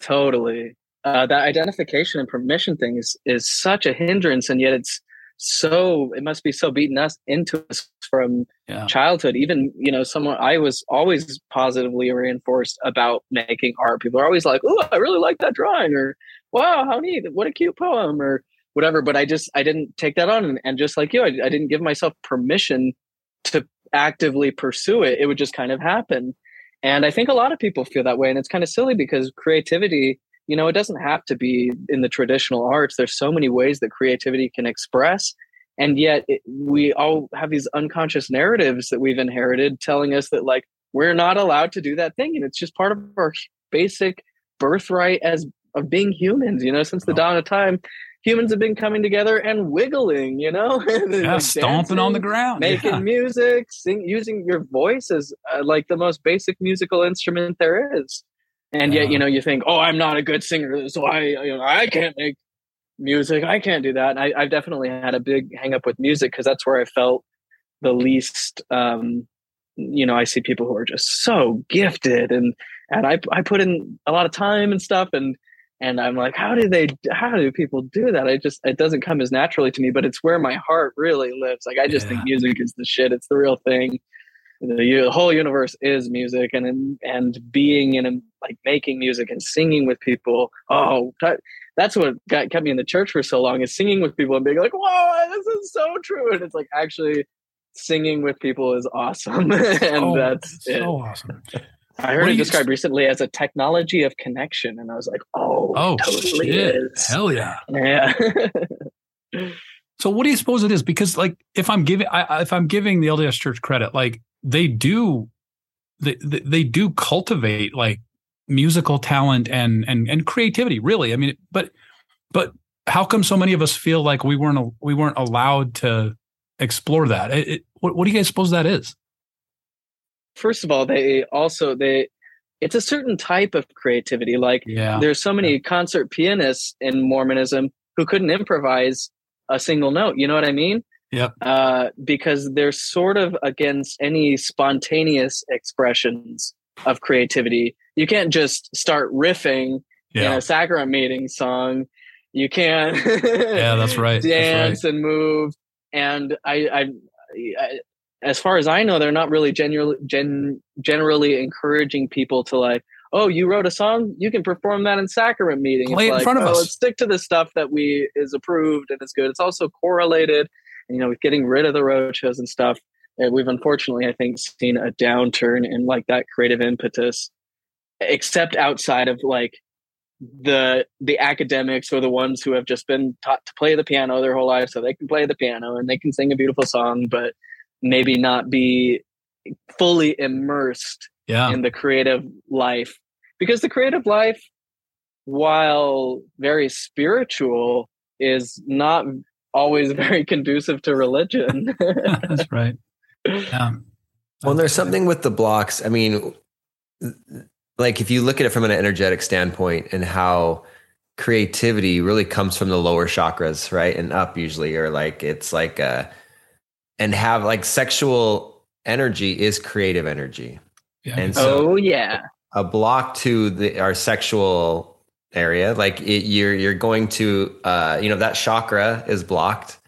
S5: Totally. Uh, that identification and permission thing is is such a hindrance, and yet it's so it must be so beaten us into us from yeah. childhood even you know someone i was always positively reinforced about making art people are always like oh i really like that drawing or wow how neat what a cute poem or whatever but i just i didn't take that on. And, and just like you I, I didn't give myself permission to actively pursue it. It would just kind of happen. And i think a lot of people feel that way. And it's kind of silly because creativity you know it doesn't have to be in the traditional arts. There's so many ways that creativity can express. And yet it, we all have these unconscious narratives that we've inherited telling us that like we're not allowed to do that thing. And it's just part of our basic birthright as of being humans you know since the dawn of time humans have been coming together and wiggling you know? [LAUGHS]
S2: Yeah, like stomping dancing, on the ground
S5: making
S2: yeah.
S5: music sing, using your voice as uh, like the most basic musical instrument there is. And yet you know you think oh i'm not a good singer so i you know i can't make music. I can't do that. And I, i've definitely had a big hang up with music because that's where i felt the least um you know i see people who are just so gifted and and i i put in a lot of time and stuff and and i'm like how do they how do people do that? I just it doesn't come as naturally to me but it's where my heart really lives. Like i just yeah. think music is the shit. It's the real thing. The whole universe is music and and being in a, like making music and singing with people. Oh that, that's what got kept me in the church for so long is singing with people and being like whoa this is so true. And it's like actually singing with people is awesome. [LAUGHS] And oh, that's so it. awesome I heard it described recently as a technology of connection, and I was like, "Oh, oh, totally shit. is.
S2: hell yeah,
S5: yeah."
S2: so, what do you suppose it is? Because, like, if I'm giving, I, if I'm giving the LDS Church credit, like, they do they, they do cultivate like musical talent and and and creativity really i mean but but how come so many of us feel like we weren't we weren't allowed to explore that it, it, what, what do you guys suppose that is
S5: first of all they also they it's a certain type of creativity like yeah there's so many concert pianists in mormonism who couldn't improvise a single note. You know what I mean?
S2: Yep.
S5: Uh, because they're sort of against any spontaneous expressions of creativity. You can't just start riffing yeah. in a sacrament meeting song. You can't.
S2: yeah, that's right. [LAUGHS]
S5: Dance
S2: that's right.
S5: and move. And I, I, I, as far as I know, they're not really generally gen, generally encouraging people to like, oh, you wrote a song, you can perform that in sacrament meeting.
S2: Play
S5: it's
S2: it
S5: like,
S2: in front of
S5: oh,
S2: us.
S5: Let's stick to the stuff that we is approved and is good. It's also correlated, you know, with getting rid of the road shows and stuff. And we've unfortunately, I think, seen a downturn in like that creative impetus, except outside of like the the academics or the ones who have just been taught to play the piano their whole life so they can play the piano and they can sing a beautiful song but maybe not be fully immersed
S2: yeah.
S5: in the creative life. Because the creative life while very spiritual is not always [LAUGHS] very conducive to religion. [LAUGHS]
S2: That's right. Yeah.
S3: Well there's something with the blocks. I mean like if you look at it from an energetic standpoint and how creativity really comes from the lower chakras right and up usually or like it's like uh and have like sexual energy is creative energy
S2: yeah.
S5: and so oh yeah
S3: a block to the our sexual area like it, you're you're going to uh you know that chakra is blocked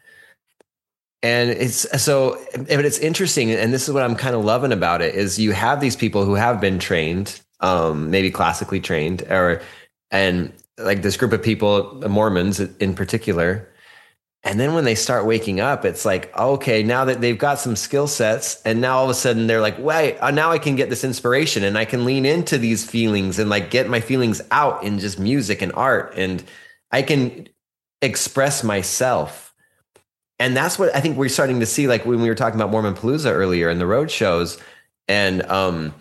S3: and it's so but it's interesting and this is what i'm kind of loving about it is you have these people who have been trained um, maybe classically trained, or and like this group of people, Mormons in particular. And then when they start waking up, it's like, okay, now that they've got some skill sets, and now all of a sudden they're like, wait, uh, now I can get this inspiration and I can lean into these feelings and like get my feelings out in just music and art, and I can express myself. And that's what I think we're starting to see, like when we were talking about Mormon Palooza earlier in the road shows. And um,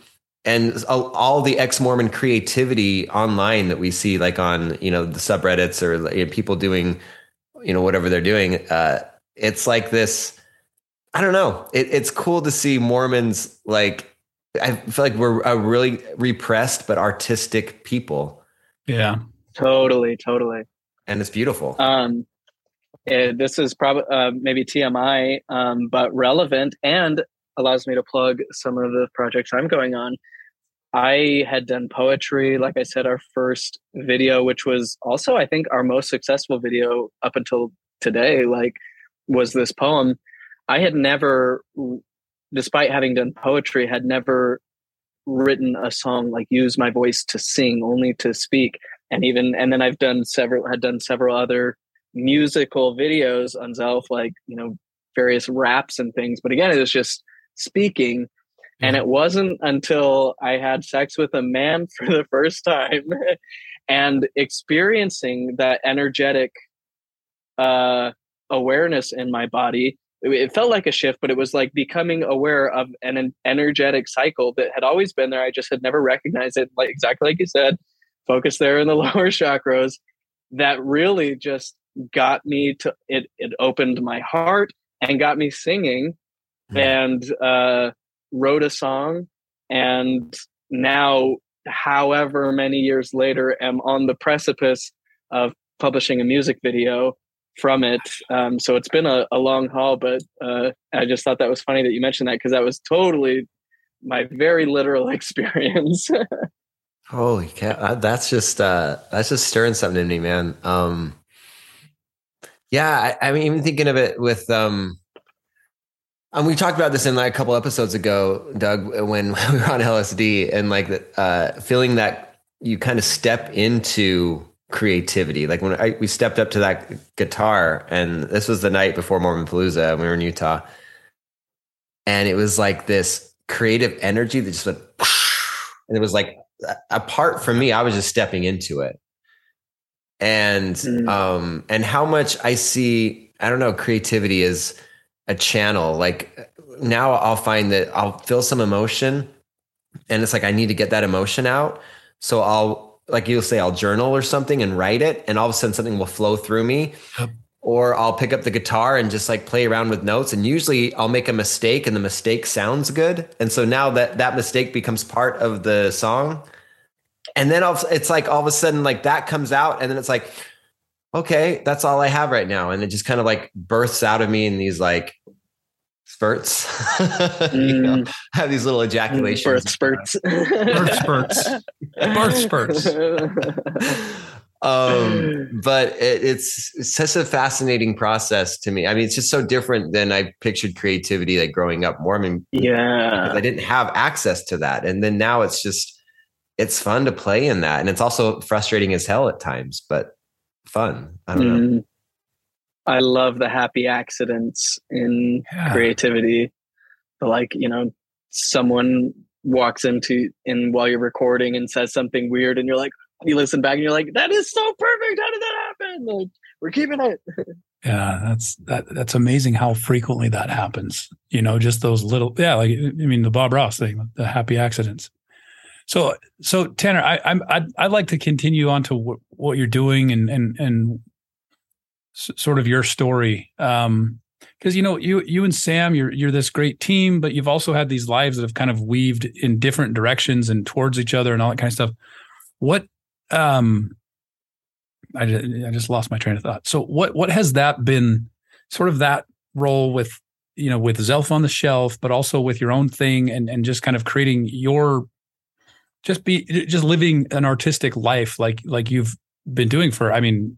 S3: and all the ex-mormon creativity online that we see like on you know the subreddits or people doing you know whatever they're doing uh, it's like this i don't know. It, it's cool to see mormons like i feel like we're a really repressed but artistic people.
S2: Yeah.
S5: Totally totally.
S3: And it's beautiful.
S5: Um it, eh, this is probably uh, maybe tmi um, but relevant and allows me to plug some of the projects i'm going on I had done poetry, like I said, our first video, which was also, I think, our most successful video up until today, like, was this poem. I had never, despite having done poetry, had never written a song like use my voice to sing, only to speak. And even, and then I've done several, had done several other musical videos on Zelph, like, you know, various raps and things. But again, it was just speaking and it wasn't until I had sex with a man [LAUGHS] for the first time and experiencing that energetic uh, awareness in my body. It felt like a shift, but it was like becoming aware of an energetic cycle that had always been there. I just had never recognized it, like exactly like you said, focus there in the [LAUGHS] lower chakras. That really just got me to it. It opened my heart and got me singing, and uh, wrote a song and now however many years later am on the precipice of publishing a music video from it. Um, so it's been a, a long haul but uh, i just thought that was funny that you mentioned that because that was totally my very literal [LAUGHS] experience.
S3: Holy cow. That's just uh, that's just stirring something in me man. Um, yeah I, i'm even thinking of it with um, and we talked about this in like a couple episodes ago, Doug, when [LAUGHS] we were on LSD and like uh, feeling that you kind of step into creativity. Like when I, we stepped up to that guitar, and this was the night before Mormon Palooza, and we were in Utah, and it was like this creative energy that just went, [LAUGHS] and it was like apart from me, I was just stepping into it, and mm. um, and how much I see, I don't know, creativity is a channel. Like now I'll find that I'll feel some emotion and it's like I need to get that emotion out. So I'll like you'll say I'll journal or something and write it and all of a sudden something will flow through me. Yep. Or I'll pick up the guitar and just like play around with notes and usually I'll make a mistake and the mistake sounds good. And so now that that mistake becomes part of the song. And then it's like all of a sudden like that comes out and then it's like okay, that's all I have right now. And it just kind of like bursts out of me in these like spurts. Mm. [LAUGHS] you know, mm. I have these little ejaculations.
S5: Birth spurts.
S2: Birth spurts. Birth spurts. [LAUGHS]
S3: um, but it, it's, it's such a fascinating process to me. I mean, it's just so different than I pictured creativity like growing up Mormon.
S5: Yeah.
S3: I didn't have access to that. And then now it's just, it's fun to play in that. And it's also frustrating as hell at times, but fun. I don't mm. know.
S5: I love the happy accidents in yeah. creativity. Like, you know, someone walks into in while you're recording and says something weird and you're like you listen back and you're like, that is so perfect. How did that happen? Like, we're keeping it. [LAUGHS]
S2: yeah, that's that that's amazing how frequently that happens. You know, just those little yeah, like I mean the Bob Ross thing, the happy accidents. So so Tanner, I I'm I'd, I'd like to continue on to what, what you're doing and and and sort of your story. Um, because you know you you and Sam you're you're this great team, but you've also had these lives that have kind of weaved in different directions and towards each other and all that kind of stuff. What um I I just lost my train of thought. So what what has that been sort of that role with you know with Zelph on the shelf, but also with your own thing and and just kind of creating your just be just living an artistic life like like you've been doing for I mean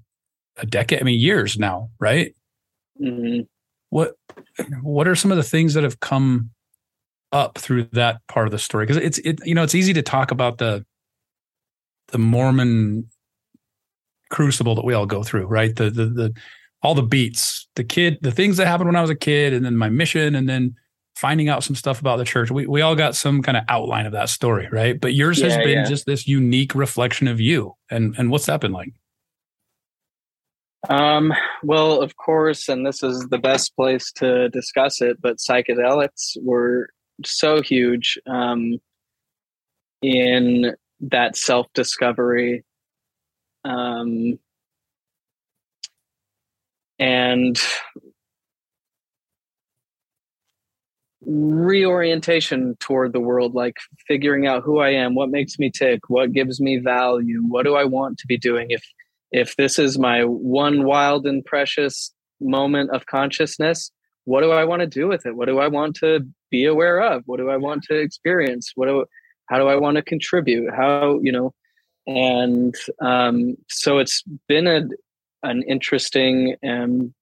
S2: a decade, I mean years now, right? Mm-hmm. What what are some of the things that have come up through that part of the story? Because it's it you know it's easy to talk about the the Mormon crucible that we all go through, right? The the the all the beats, the kid, the things that happened when I was a kid, and then my mission, and then finding out some stuff about the church. We we all got some kind of outline of that story, right? But yours yeah, has been yeah. just this unique reflection of you. And and what's that been like?
S5: Um, well, of course, and this is the best place to discuss it, but psychedelics were so huge um, in that self discovery um, and reorientation toward the world like figuring out who i am what makes me tick what gives me value what do i want to be doing? If if this is my one wild and precious moment of consciousness what do i want to do with it? What do i want to be aware of? What do i want to experience? What do how do i want to contribute? How you know and um, so it's been a, an interesting and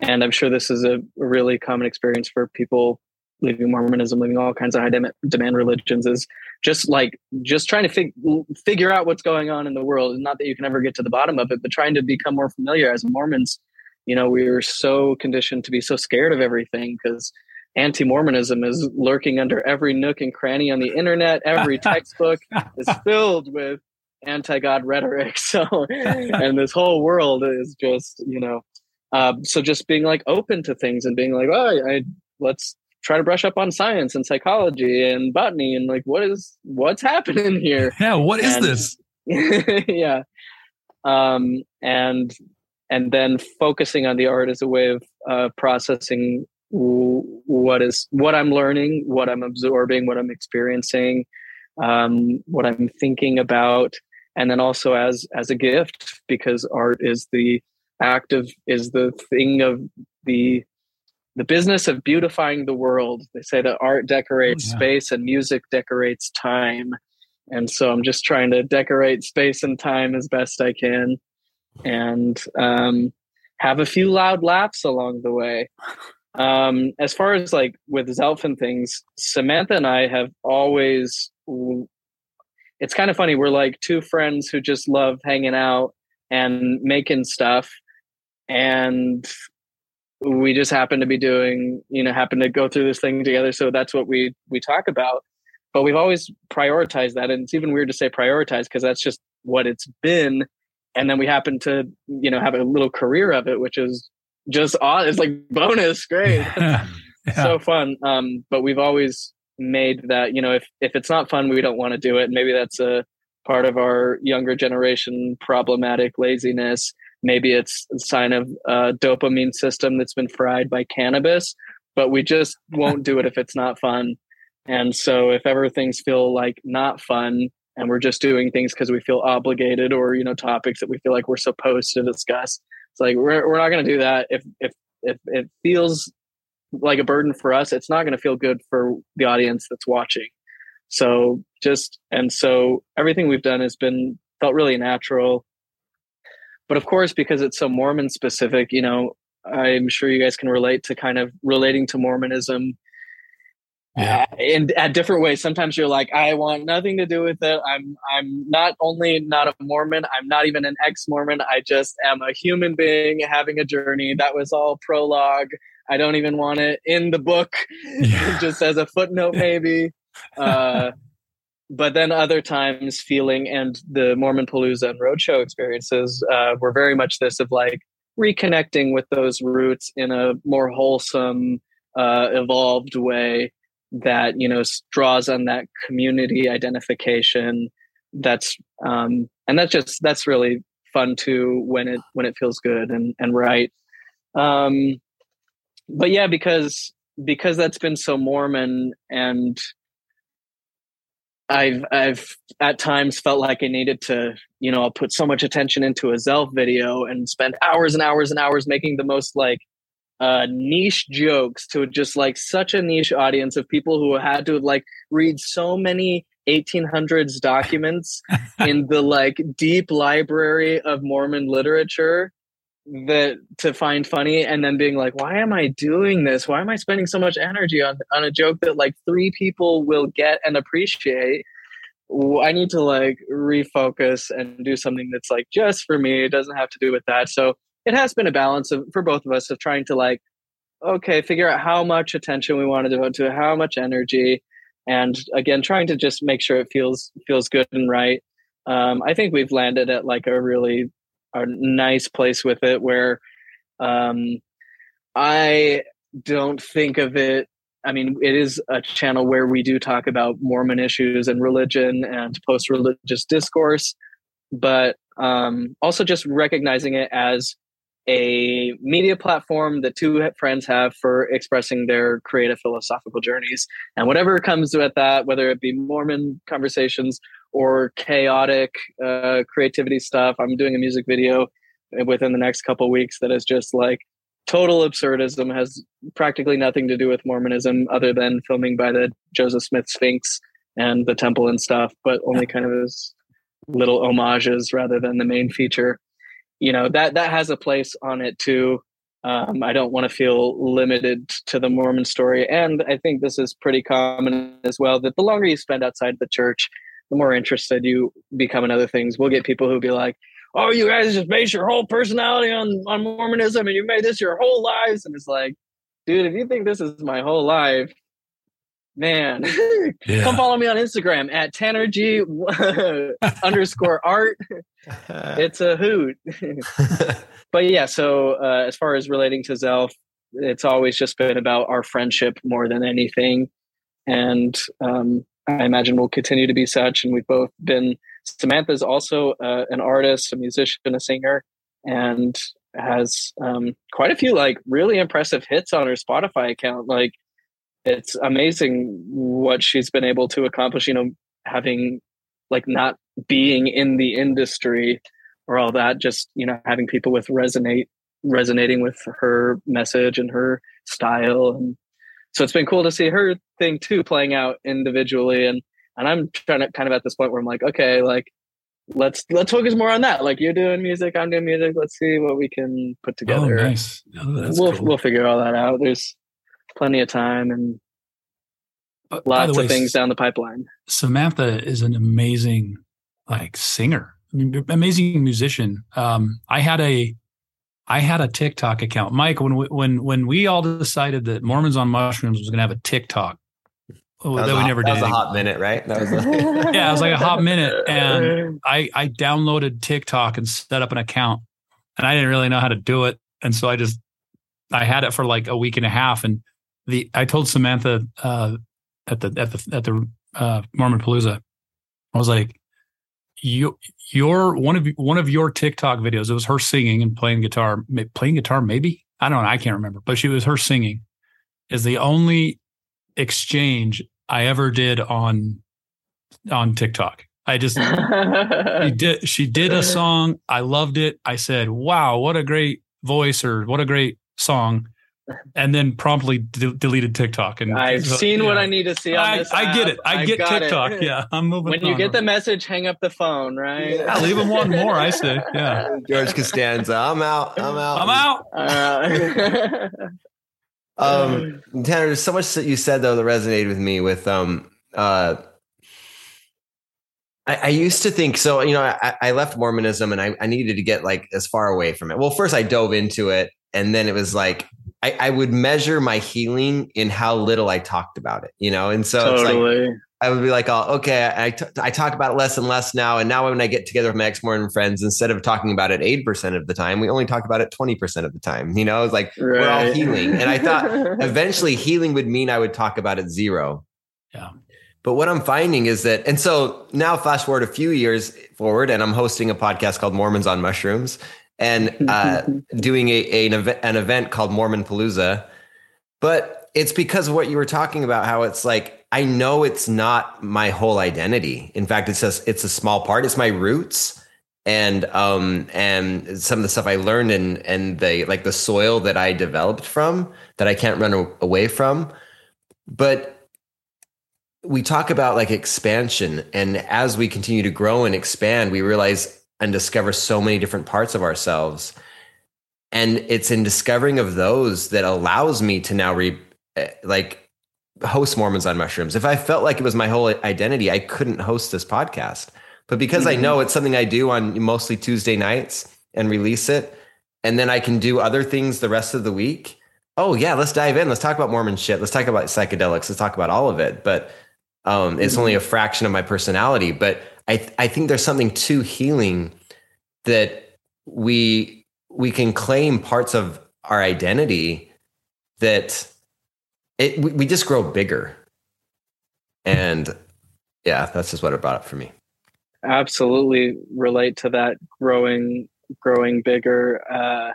S5: and i'm sure this is a really common experience for people leaving mormonism leaving all kinds of high dem- demand religions is just like just trying to fig- figure out what's going on in the world. Not that you can ever get to the bottom of it but trying to become more familiar. As mormons you know we were so conditioned to be so scared of everything because anti-mormonism is lurking under every nook and cranny on the internet. Every [LAUGHS] textbook is filled with anti-god rhetoric. [LAUGHS] So and this whole world is just you know uh, so just being like open to things and being like oh I, let's try to brush up on science and psychology and botany and like what is what's happening here? [LAUGHS]
S2: Yeah what is and, this? [LAUGHS]
S5: Yeah. Um and and then focusing on the art as a way of uh, processing what is what i'm learning what i'm absorbing what i'm experiencing um, what i'm thinking about and then also as as a gift because art is the act of is the thing of the the business of beautifying the world they say that art decorates oh, yeah. space and music decorates time and so i'm just trying to decorate space and time as best i can and um, have a few loud laughs along the way um, as far as like with zelph and things samantha and i have always it's kind of funny. We're like two friends who just love hanging out and making stuff. And we just happen to be doing, you know, happen to go through this thing together. So that's what we we talk about. But we've always prioritized that. And it's even weird to say prioritize because that's just what it's been. And then we happen to, you know, have a little career of it, which is just odd. It's like bonus, great. [LAUGHS] yeah. So fun. Um, but we've always made that you know if if it's not fun we don't want to do it maybe that's a part of our younger generation problematic laziness maybe it's a sign of a dopamine system that's been fried by cannabis but we just won't do it if it's not fun. And so if ever things feel like not fun and we're just doing things because we feel obligated or you know topics that we feel like we're supposed to discuss it's like we're, we're not going to do that. If if if it feels like a burden for us it's not going to feel good for the audience that's watching. So just and so everything we've done has been felt really natural but of course because it's so mormon specific you know i'm sure you guys can relate to kind of relating to mormonism yeah. Uh, in at different ways. Sometimes you're like, I want nothing to do with it. I'm I'm not only not a Mormon, I'm not even an ex-Mormon. I just am a human being having a journey. That was all prologue. I don't even want it in the book, [LAUGHS] yeah. just as a footnote, maybe. [LAUGHS] Uh, but then other times, feeling and the Mormon Palooza and Roadshow experiences uh, were very much this of like reconnecting with those roots in a more wholesome, uh, evolved way that you know draws on that community identification that's um and that's just that's really fun too when it when it feels good and and right. Um but yeah because because that's been so mormon and i've i've at times felt like i needed to you know i'll put so much attention into a zelph video and spend hours and hours and hours making the most like uh, niche jokes to just like such a niche audience of people who had to like read so many 1800s documents [LAUGHS] in the like deep library of Mormon literature that to find funny and then being like why am i doing this? Why am i spending so much energy on on a joke that like three people will get and appreciate? I need to like refocus and do something that's like just for me. It doesn't have to do with that. So it has been a balance of, for both of us of trying to like okay figure out how much attention we want to devote to it how much energy and again trying to just make sure it feels feels good and right. Um, i think we've landed at like a really a nice place with it where um, i don't think of it i mean it is a channel where we do talk about mormon issues and religion and post-religious discourse but um, also just recognizing it as a media platform that two friends have for expressing their creative philosophical journeys. And whatever comes with that, whether it be Mormon conversations or chaotic uh, creativity stuff, I'm doing a music video within the next couple weeks that is just like total absurdism, has practically nothing to do with Mormonism other than filming by the Joseph Smith Sphinx and the temple and stuff, but only kind of as little homages rather than the main feature. You know that that has a place on it too. Um, i don't want to feel limited to the mormon story and i think this is pretty common as well that the longer you spend outside the church the more interested you become in other things. We'll get people who be like oh you guys just base your whole personality on on mormonism and you made this your whole lives. And it's like dude if you think this is my whole life man [LAUGHS] yeah. come follow me on instagram at tanner g [LAUGHS] underscore art. [LAUGHS] It's a hoot. But yeah so uh, as far as relating to zelph it's always just been about our friendship more than anything. And um, i imagine we'll continue to be such. And we've both been samantha's also uh, an artist a musician a singer and has um, quite a few like really impressive hits on her spotify account. Like it's amazing what she's been able to accomplish you know having like not being in the industry or all that just you know having people with resonate resonating with her message and her style. And so it's been cool to see her thing too playing out individually and and i'm trying to kind of at this point where i'm like okay like let's let's focus more on that like you're doing music i'm doing music let's see what we can put oh, together
S2: oh, nice oh,
S5: we'll cool. we'll figure all that out there's plenty of time and uh, lots way, of things down the pipeline.
S2: Samantha is an amazing like singer, amazing musician. Um, I had a I had a TikTok account, Mike. When we, when when we all decided that Mormons on Mushrooms was going to have a TikTok,
S6: oh, that, that we never did. That was a hot minute, right? That was
S2: a- [LAUGHS] yeah, it was like a hot minute, and [LAUGHS] I I downloaded TikTok and set up an account, and I didn't really know how to do it, and so I just I had it for like a week and a half, and the I told Samantha uh, at the at the at the uh, Mormon Palooza, I was like, you your one of one of your TikTok videos. It was her singing and playing guitar, playing guitar maybe I don't know, I can't remember, but she was her singing. Is the only exchange I ever did on on TikTok. I just she [LAUGHS] did she did a song. I loved it. I said, "Wow, what a great voice or what a great song." And then promptly de- deleted TikTok. And
S5: I've so, seen yeah. what I need to see. I,
S2: I, get it. I, I get TikTok. It. Yeah, I'm moving.
S5: When you get the message, hang up the phone. Right?
S2: Yeah, leave them one more. I say. Yeah.
S3: George Costanza. I'm out. I'm out.
S2: I'm out.
S3: Uh, [LAUGHS] um, Tanner, there's so much that you said though that resonated with me. With um, uh, I, I, used to think so. You know, I, I left Mormonism and I, I, needed to get like as far away from it. Well, first I dove into it, and then it was like I, I would measure my healing in how little I talked about it. You know, and so totally. it's like I would be like, oh, okay, I, t- I talk about it less and less now. And now when I get together with my ex Mormon friends, instead of talking about it 8% of the time, we only talk about it 20% of the time. You know, it's like right. we're all healing. And I thought [LAUGHS] eventually healing would mean I would talk about it zero.
S2: Yeah.
S3: But what I'm finding is that, and so now fast forward a few years forward, and I'm hosting a podcast called Mormons on Mushrooms and uh, [LAUGHS] doing a, a, an, event, an event called Mormon Palooza. But it's because of what you were talking about, how it's like, I know it's not my whole identity. In fact, it's just, it's a small part. It's my roots and um and some of the stuff I learned and and the like the soil that I developed from that I can't run away from. But we talk about like expansion and as we continue to grow and expand we realize and discover so many different parts of ourselves and it's in discovering of those that allows me to now re eh, like host mormons on mushrooms. If i felt like it was my whole identity i couldn't host this podcast. But because mm-hmm. i know it's something i do on mostly tuesday nights and release it and then i can do other things the rest of the week oh yeah let's dive in. Let's talk about mormon shit. Let's talk about psychedelics. Let's talk about all of it. But um, it's only a fraction of my personality, but I th- I think there's something too healing that we we can claim parts of our identity that it we, we just grow bigger, and yeah, that's just what it brought up for me.
S5: Absolutely relate to that growing growing bigger. Uh,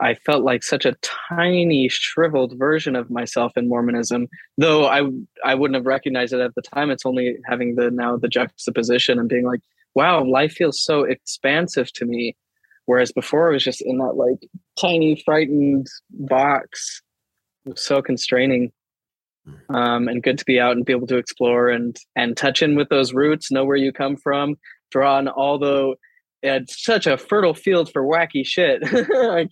S5: I felt like such a tiny, shriveled version of myself in Mormonism. Though I I wouldn't have recognized it at the time. It's only having the now the juxtaposition and being like, wow, life feels so expansive to me. Whereas before I was just in that like tiny, frightened box. So constraining. Um, and good to be out and be able to explore and and touch in with those roots, know where you come from, draw on all the it's such a fertile field for wacky shit. [LAUGHS] like,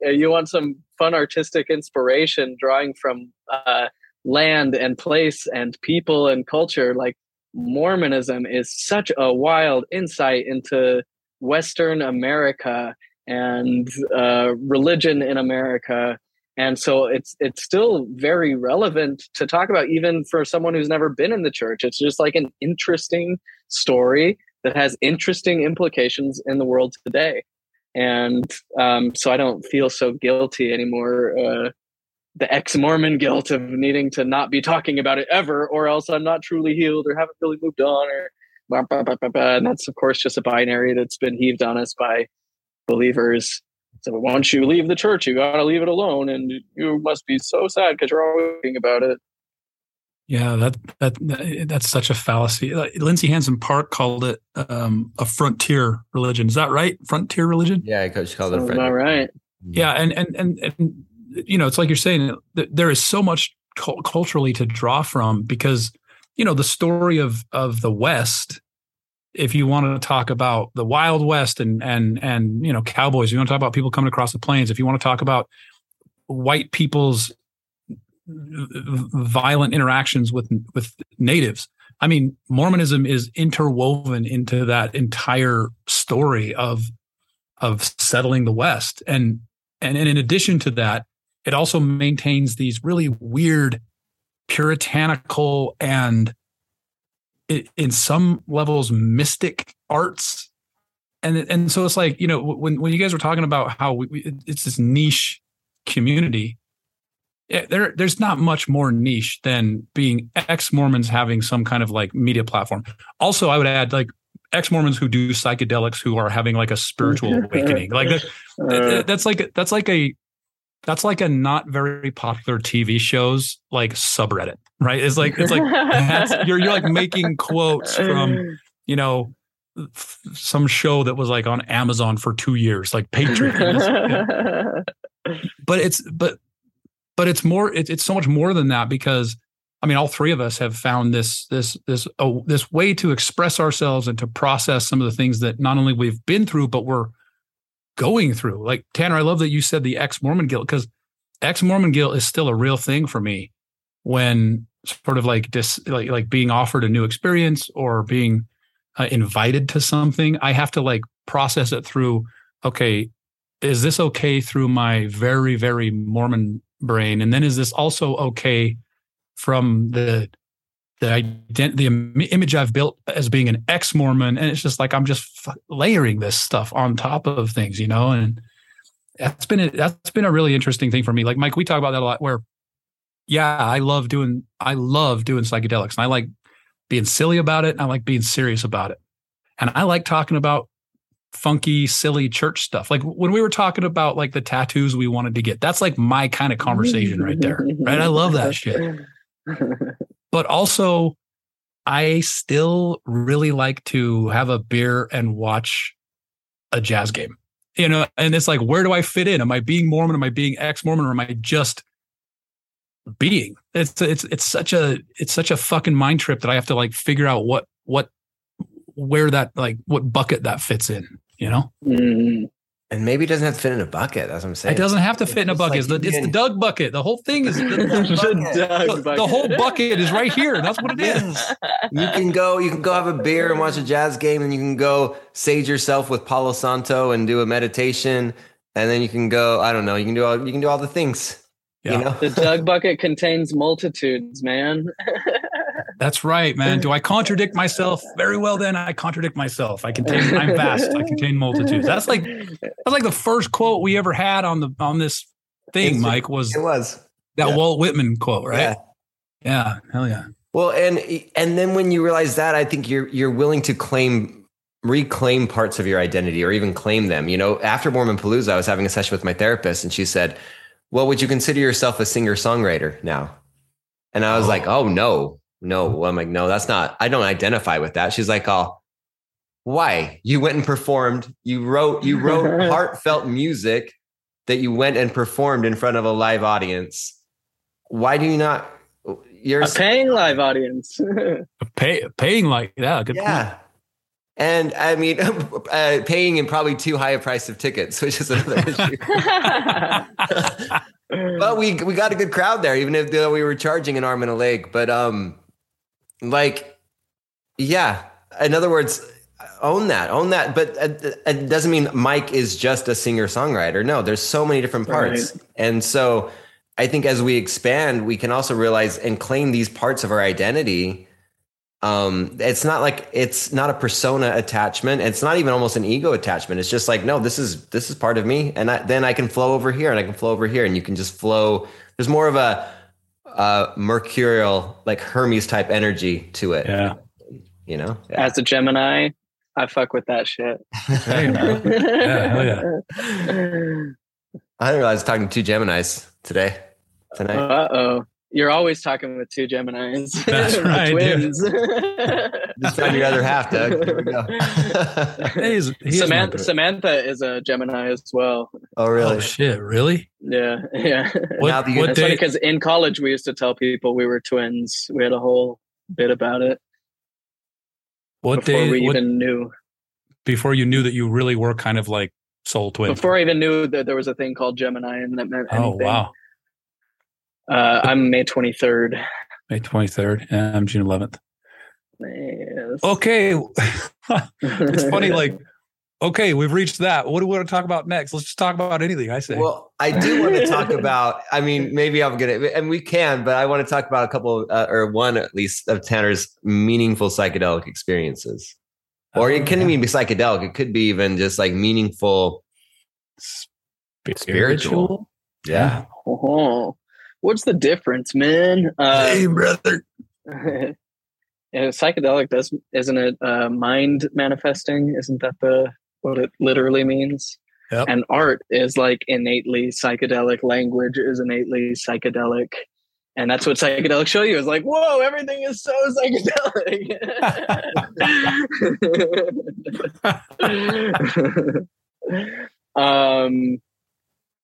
S5: you want some fun artistic inspiration, drawing from uh, land and place and people and culture. Like Mormonism is such a wild insight into Western America and uh, religion in America. And so it's it's still very relevant to talk about, even for someone who's never been in the church. It's just like an interesting story that has interesting implications in the world today. And um, so I don't feel so guilty anymore. Uh, the ex Mormon guilt of needing to not be talking about it ever, or else I'm not truly healed or haven't really moved on. Or blah, blah, blah, and that's, of course, just a binary that's been heaved on us by believers. So once you leave the church, you got to leave it alone. And you must be so sad because you're always thinking about it.
S2: Yeah, that, that that's such a fallacy. Lindsay Hansen Park called it um, a frontier religion. Is that right? Frontier religion?
S3: Yeah, coach called it
S5: a frontier. right.
S2: Yeah, and and and and you know, it's like you're saying. There is so much culturally to draw from because you know the story of of the West. If you want to talk about the Wild West and and and you know cowboys, you want to talk about people coming across the plains. If you want to talk about white people's violent interactions with with natives. I mean, Mormonism is interwoven into that entire story of of settling the West, and and, and in addition to that, it also maintains these really weird puritanical and in some levels mystic arts and and so it's like you know when when you guys were talking about how we, it's this niche community there there's not much more niche than being ex Mormons having some kind of like media platform. Also, I would add like ex Mormons who do psychedelics who are having like a spiritual [LAUGHS] awakening. Like that, uh. that's like that's like a that's like a not very popular TV shows like subreddit, right? It's like it's like you're you're like making quotes from you know, some show that was like on Amazon for two years, like Patreon. but it's but but it's more. It's it's so much more than that because I mean, all three of us have found this this this oh, this way to express ourselves and to process some of the things that not only we've been through, but we're going through. Like Tanner, I love that you said the ex Mormon guilt because ex Mormon guilt is still a real thing for me. When sort of like dis like like being offered a new experience or being uh, invited to something, I have to like process it through. Okay, is this okay through my very very Mormon brain, and then is this also okay? from the the ident- the image I've built as being an ex Mormon, and it's just like I'm just f- layering this stuff on top of things, you know, and that's been a, that's been a really interesting thing for me. Like Mike, we talk about that a lot. Where, yeah, I love doing I love doing psychedelics, and I like being silly about it. And I like being serious about it, and I like talking about funky, silly church stuff. Like when we were talking about like the tattoos we wanted to get, that's like my kind of conversation right there. Right. I love that [LAUGHS] shit. [LAUGHS] but also, I still really like to have a beer and watch a jazz game. You know, and it's like, where do I fit in? Am I being Mormon? Am I being ex-Mormon? Or am I just being? It's it's it's such a it's such a fucking mind trip that I have to like figure out what what where that like what bucket that fits in. You know.
S3: Mm. And maybe it doesn't have to fit in a bucket. That's what I'm saying.
S2: It doesn't have to fit in a bucket. Like it's, the, it's the Doug bucket. The whole thing is the, [LAUGHS] the, the, the, whole bucket is right here. That's what it is.
S3: You can go. You can go have a beer and watch a jazz game, and you can go sage yourself with Palo Santo and do a meditation, and then you can go. I don't know. You can do all. You can do all the things. Yeah. You know?
S5: The Doug bucket contains multitudes, man. [LAUGHS]
S2: That's right, man. Do I [LAUGHS] contradict myself? Very well, then I contradict myself. I contain. I'm vast. I contain multitudes. That's like that's like the first quote we ever had on the on this thing. Mike was
S3: it was
S2: that yeah. Walt Whitman quote, right? Yeah. yeah, hell yeah.
S3: Well, and and then when you realize that, I think you're you're willing to claim reclaim parts of your identity or even claim them. You know, after Mormon Palooza, I was having a session with my therapist, and she said, "Well, would you consider yourself a singer songwriter now?" And I was oh. like, "Oh no, no. I'm like, no, that's not, I don't identify with that. She's like, oh, why? You went and performed, you wrote, you wrote [LAUGHS] heartfelt music that you went and performed in front of a live audience. Why do you not?
S5: You're a paying live audience. [LAUGHS]
S2: Pay, paying like yeah, good
S3: yeah. Point. And I mean, [LAUGHS] uh, paying in probably too high a price of tickets, which is another issue. but we we got a good crowd there, even if we were charging an arm and a leg. But um, like, yeah. In other words, own that, own that. But it doesn't mean Mike is just a singer songwriter. No, there's so many different parts. Right. And so I think as we expand, we can also realize and claim these parts of our identity. Um, it's not like it's not a persona attachment. It's not even almost an ego attachment. It's just like, no, this is this is part of me, and I, then I can flow over here, and I can flow over here, and you can just flow. There's more of a uh, mercurial, like Hermes type energy to it.
S2: Yeah.
S3: You know,
S5: yeah. as a Gemini, I fuck with that shit.
S2: hey, yeah, hell yeah. [LAUGHS]
S3: I didn't realize I was talking to two Geminis today, tonight.
S5: Uh oh. You're always talking with two Geminis. [LAUGHS]
S2: That's right, twins. [LAUGHS]
S3: Just find your other half, Doug. Here we go. [LAUGHS]
S5: he's, Samantha, Samantha is a Gemini as well.
S3: Oh, really?
S2: Oh, shit, really?
S5: Yeah, yeah. What, what That's funny because in college we used to tell people we were twins. We had a whole bit about it.
S2: What
S5: before
S2: day?
S5: we
S2: what,
S5: even knew.
S2: Before you knew that you really were kind of like soul twins.
S5: Before I even knew that there was a thing called Gemini and that meant oh, anything.
S2: Oh wow.
S5: Uh, I'm May 23rd.
S2: May 23rd. And I'm June 11th. Yes. Okay. [LAUGHS] it's funny, [LAUGHS] like, okay, we've reached that. What do we want to talk about next? Let's just talk about anything, I say.
S3: Well, I do want to talk [LAUGHS] about, I mean, maybe I'm going to, and we can, but I want to talk about a couple, uh, or one at least, of Tanner's meaningful psychedelic experiences. Or it couldn't even be psychedelic. It could be even just like meaningful
S2: spiritual. spiritual.
S3: Yeah.
S5: Oh. What's the difference, man?
S3: Uh, hey, brother. [LAUGHS]
S5: yeah, psychedelic does isn't it uh, mind manifesting? Isn't that the what it literally means?
S2: Yep.
S5: And art is like innately psychedelic. Language is innately psychedelic. and that's what psychedelics show you. is like, whoa, everything is so psychedelic. [LAUGHS] [LAUGHS] um,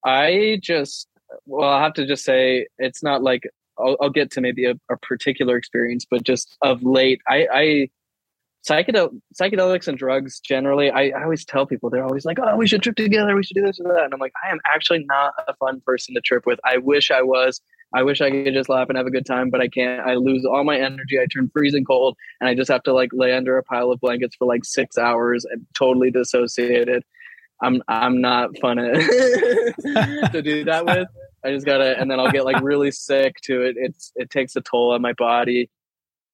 S5: I just, well, I have to just say, it's not like I'll, I'll get to maybe a, a, particular experience, but just of late, I, I psychedel psychedelics and drugs generally. I, I always tell people they're always like, "Oh, we should trip together. We should do this and that." And I'm like, I am actually not a fun person to trip with. I wish I was. I wish I could just laugh and have a good time, but I can't. I lose all my energy. I turn freezing cold, and I just have to like lay under a pile of blankets for like six hours and totally dissociated. I'm I'm not fun [LAUGHS] to do that [LAUGHS] with. I just gotta, and then I'll get like really [LAUGHS] sick to it. It's it takes a toll on my body.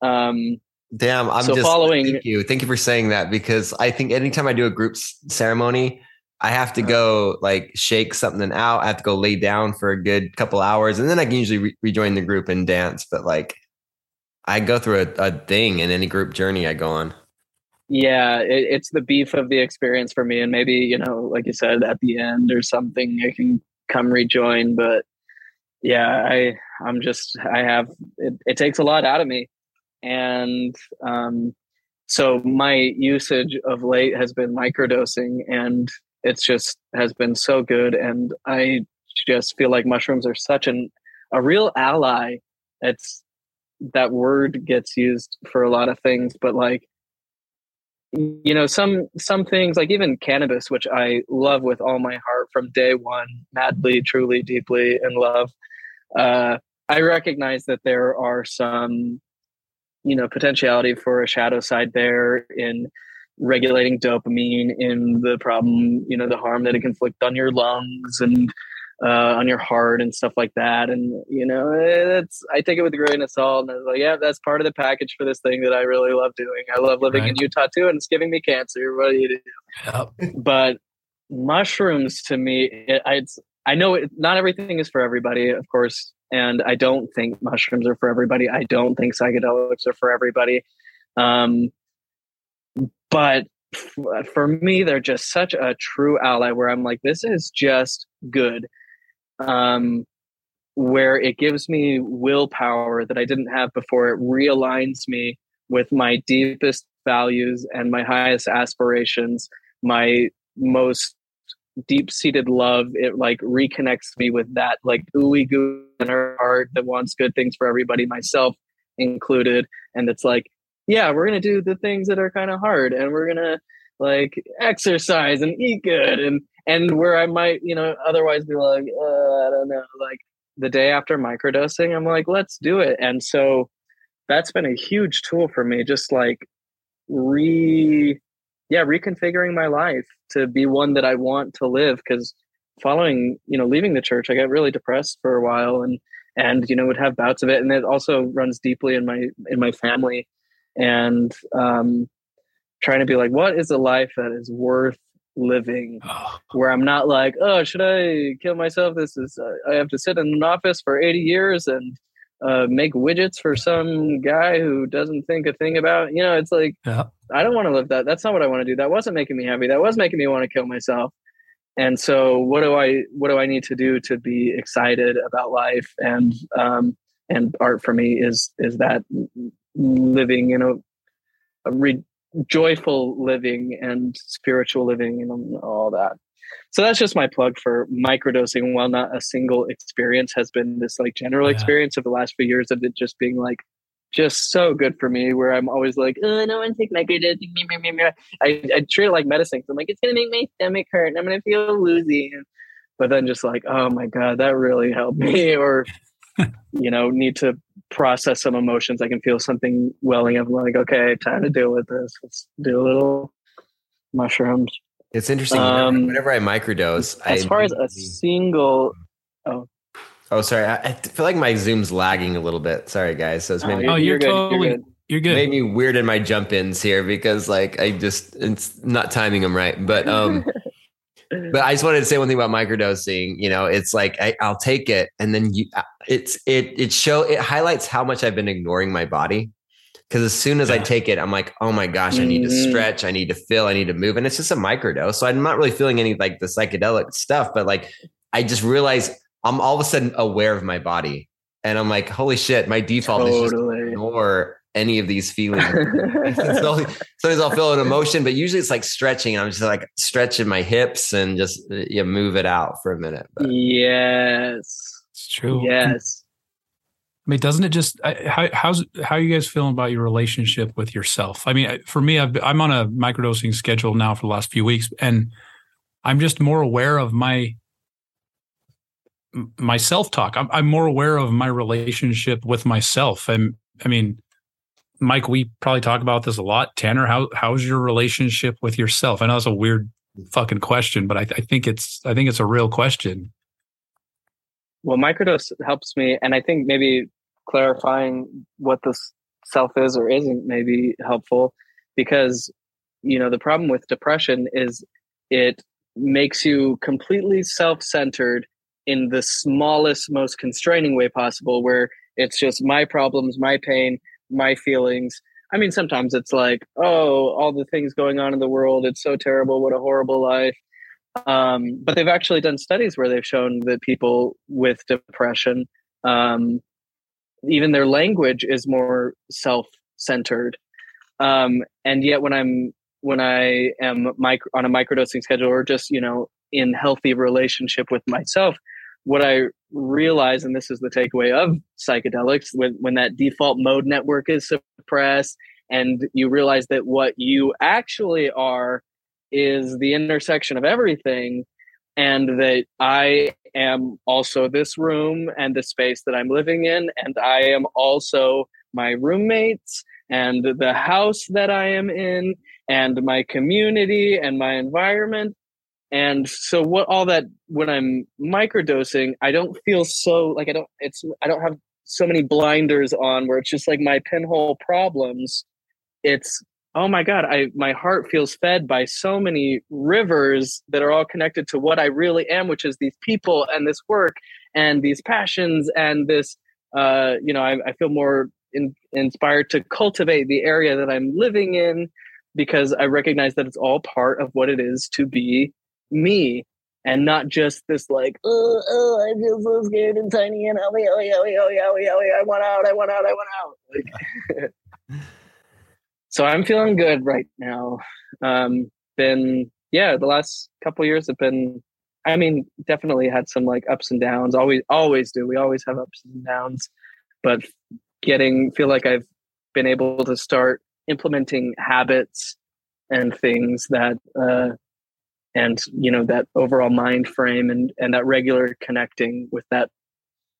S5: Um,
S3: Damn, I'm so just following. Thank you, thank you for saying that because I think anytime I do a group ceremony, I have to uh-huh. go like shake something out. I have to go lay down for a good couple hours, and then I can usually re- rejoin the group and dance. But like, I go through a, a thing in any group journey I go on.
S5: Yeah, it, it's the beef of the experience for me, and maybe you know, like you said, at the end or something, I can come rejoin. But yeah, I I'm just I have it, it takes a lot out of me, and um, so my usage of late has been microdosing and it's just has been so good and i just feel like mushrooms are such an a real ally it's that word gets used for a lot of things but like you know some some things like even cannabis which i love with all my heart from day one madly truly deeply in love. Uh i recognize that there are some you know potentiality for a shadow side there in regulating dopamine in the problem, you know, the harm that it can inflict on your lungs and uh, on your heart and stuff like that. And you know, it's I take it with a grain of salt. And I was like, yeah, that's part of the package for this thing that I really love doing. I love living right. in Utah too, and it's giving me cancer. What do you do? Yep. But mushrooms to me, it, I, I know it, not everything is for everybody, of course. And I don't think mushrooms are for everybody. I don't think psychedelics are for everybody. Um, but for me they're just such a true ally where i'm like this is just good um where it gives me willpower that i didn't have before. It realigns me with my deepest values and my highest aspirations my most deep-seated love. It like reconnects me with that like ooey goo in her heart that wants good things for everybody myself included. And it's like yeah, we're gonna do the things that are kind of hard, and we're gonna like exercise and eat good, and and where I might, you know, otherwise be like, uh, I don't know, like the day after microdosing, I'm like, let's do it, and so that's been a huge tool for me, just like re, yeah, reconfiguring my life to be one that I want to live because following you know leaving the church i got really depressed for a while and and you know would have bouts of it and it also runs deeply in my in my family and um, trying to be like, what is a life that is worth living? Oh. Where I'm not like, oh, should I kill myself? This is uh, I have to sit in an office for 80 years and uh, make widgets for some guy who doesn't think a thing about. You know, it's like yeah. I don't want to live that. That's not what I want to do. That wasn't making me happy. That was making me want to kill myself. And so, what do I what do I need to do to be excited about life? And um, and art for me is is that living, in know, a re- joyful living and spiritual living and all that. So that's just my plug for microdosing. While not a single experience has been this like general yeah. experience of the last few years of it just being like just so good for me where I'm always like, oh, no one take microdosing. I, I treat it like medicine. Because I'm like, it's going to make my stomach hurt and I'm going to feel woozy. But then just like, oh my God, that really helped me. Or, [LAUGHS] you know, need to process some emotions. I can feel something welling up. I'm like, okay, time to deal with this. Let's do a little mushrooms.
S3: It's interesting. Um, whenever, I microdose,
S5: as I far as a single, oh,
S3: oh, sorry. I, I, feel like my Zoom's lagging a little bit. Sorry, guys. So it's
S2: oh, maybe oh, you're, you're totally. Good. You're good.
S3: Made me weird in my jump ins here because like I just it's not timing them right. But um [LAUGHS] but I just wanted to say one thing about microdosing. You know, it's like I, will take it, and then you, uh, it's it it show it highlights how much I've been ignoring my body. Because as soon as yeah. I take it, I'm like, oh my gosh, I need to mm-hmm. stretch, I need to feel, I need to move, and it's just a microdose. So I'm not really feeling any like the psychedelic stuff, but like I just realize I'm all of a sudden aware of my body, and I'm like, holy shit, my default totally. is just ignore any of these feelings. [LAUGHS] sometimes I'll feel an emotion, but usually it's like stretching. I'm just like stretching my hips and just uh, you move it out for a minute.
S5: But. Yes,
S2: it's true.
S5: Yes.
S2: I mean, doesn't it just how how's how are you guys feeling about your relationship with yourself? I mean, for me, i am on a microdosing schedule now for the last few weeks, and I'm just more aware of my my self talk. I'm, I'm more aware of my relationship with myself. And I mean, Mike, we probably talk about this a lot. Tanner, how how's your relationship with yourself? I know it's a weird fucking question, but I, I think it's I think it's a real question.
S5: Well, microdose helps me, and I think maybe clarifying what this self is or isn't may be helpful because you know the problem with depression is it makes you completely self-centered in the smallest most constraining way possible where it's just my problems my pain my feelings. I mean sometimes it's like oh all the things going on in the world it's so terrible what a horrible life. Um, but they've actually done studies where they've shown that people with depression um, even their language is more self-centered. Um, and yet when i'm when i am micro, on a microdosing schedule or just you know in healthy relationship with myself what i realize and this is the takeaway of psychedelics when, when that default mode network is suppressed and you realize that what you actually are is the intersection of everything and that I am also this room and the space that I'm living in, and I am also my roommates and the house that I am in, and my community and my environment. And so, what all that when I'm microdosing, I don't feel so like I don't, it's, I don't have so many blinders on where it's just like my pinhole problems. It's oh my god i my heart feels fed by so many rivers that are all connected to what i really am which is these people and this work and these passions and this uh, you know I, I feel more in, inspired to cultivate the area that i'm living in because i recognize that it's all part of what it is to be me and not just this like oh, oh i feel so scared and tiny and oh yeah oh yeah oh yeah oh yeah oh yeah i want out i want out i want out like [LAUGHS] so I'm feeling good right now. Um, been yeah, the last couple years have been. I mean, definitely had some like ups and downs. Always, always do. We always have ups and downs, but getting feel like I've been able to start implementing habits and things that uh, and you know that overall mind frame and and that regular connecting with that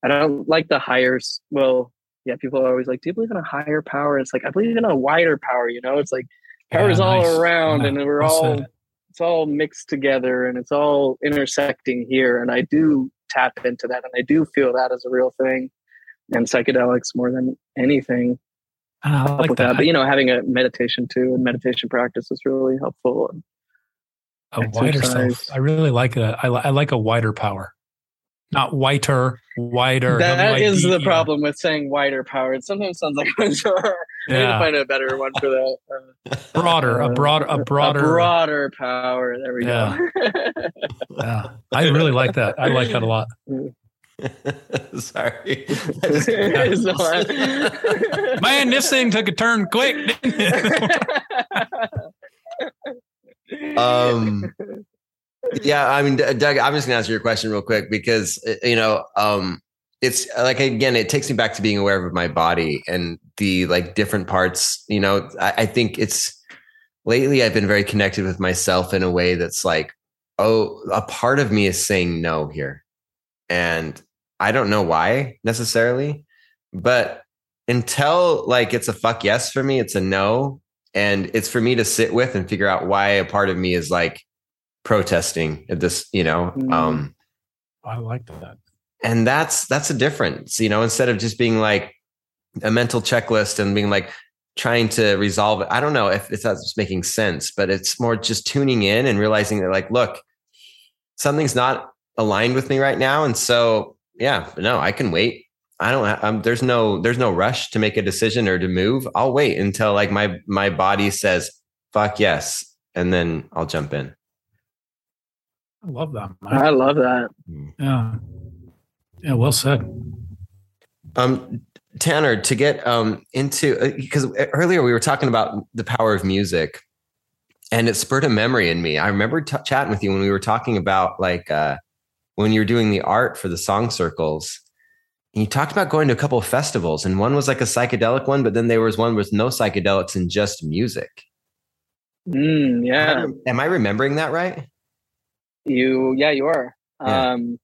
S5: i don't like the higher well yeah, people are always like, "Do you believe in a higher power?" It's like I believe in a wider power. You know, it's like power is yeah, all nice. around, yeah, and we're all it's all mixed together, and it's all intersecting here. And I do tap into that, and I do feel that as a real thing. And psychedelics more than anything
S2: I like that. that.
S5: But you know, having a meditation too and meditation practice is really helpful.
S2: A wider self. I really like a. I, I like a wider power not whiter, wider.
S5: That is the problem with saying wider power. It sometimes sounds like [LAUGHS] I'm sure. Yeah. I need to find a better one for that. [LAUGHS]
S2: Uh, broader, a broader, a broader,
S5: a broader power. There we yeah.
S2: go. [LAUGHS] yeah, I really like that. I like that a lot.
S3: Sorry.
S2: Man, this thing took a turn quick.
S3: Um yeah, I mean, Doug, I'm just gonna answer your question real quick because uh, you know, um, it's like again, it takes me back to being aware of my body and the like different parts. You know, I, I think it's lately I've been very connected with myself in a way that's like, oh, a part of me is saying no here, and I don't know why necessarily, but until like it's a fuck yes for me, it's a no, and it's for me to sit with and figure out why a part of me is like protesting at this, you know. Mm. Um,
S2: I like that.
S3: And that's that's a difference, you know, instead of just being like a mental checklist and being like trying to resolve it. I don't know if, if that's making sense, but it's more just tuning in and realizing that like, look, something's not aligned with me right now. And so, yeah, no, I can wait. I don't have, um, there's no, there's no rush to make a decision or to move. I'll wait until like my, my body says, fuck yes. And then I'll jump in.
S2: I love that.
S5: I love that.
S2: Yeah. Yeah. Well said.
S6: Um, Tanner, to get um, into because uh, earlier we were talking about the power of music, and it spurred a memory in me. I remember t- chatting with you when we were talking about like uh, when you were doing the art for the song circles. And you talked about going to a couple of festivals, and one was like a psychedelic one, but then there was one with no psychedelics and just music.
S5: Mm, yeah.
S6: Am I, am I, remembering that right?
S5: You, yeah, you are. Yeah. Um,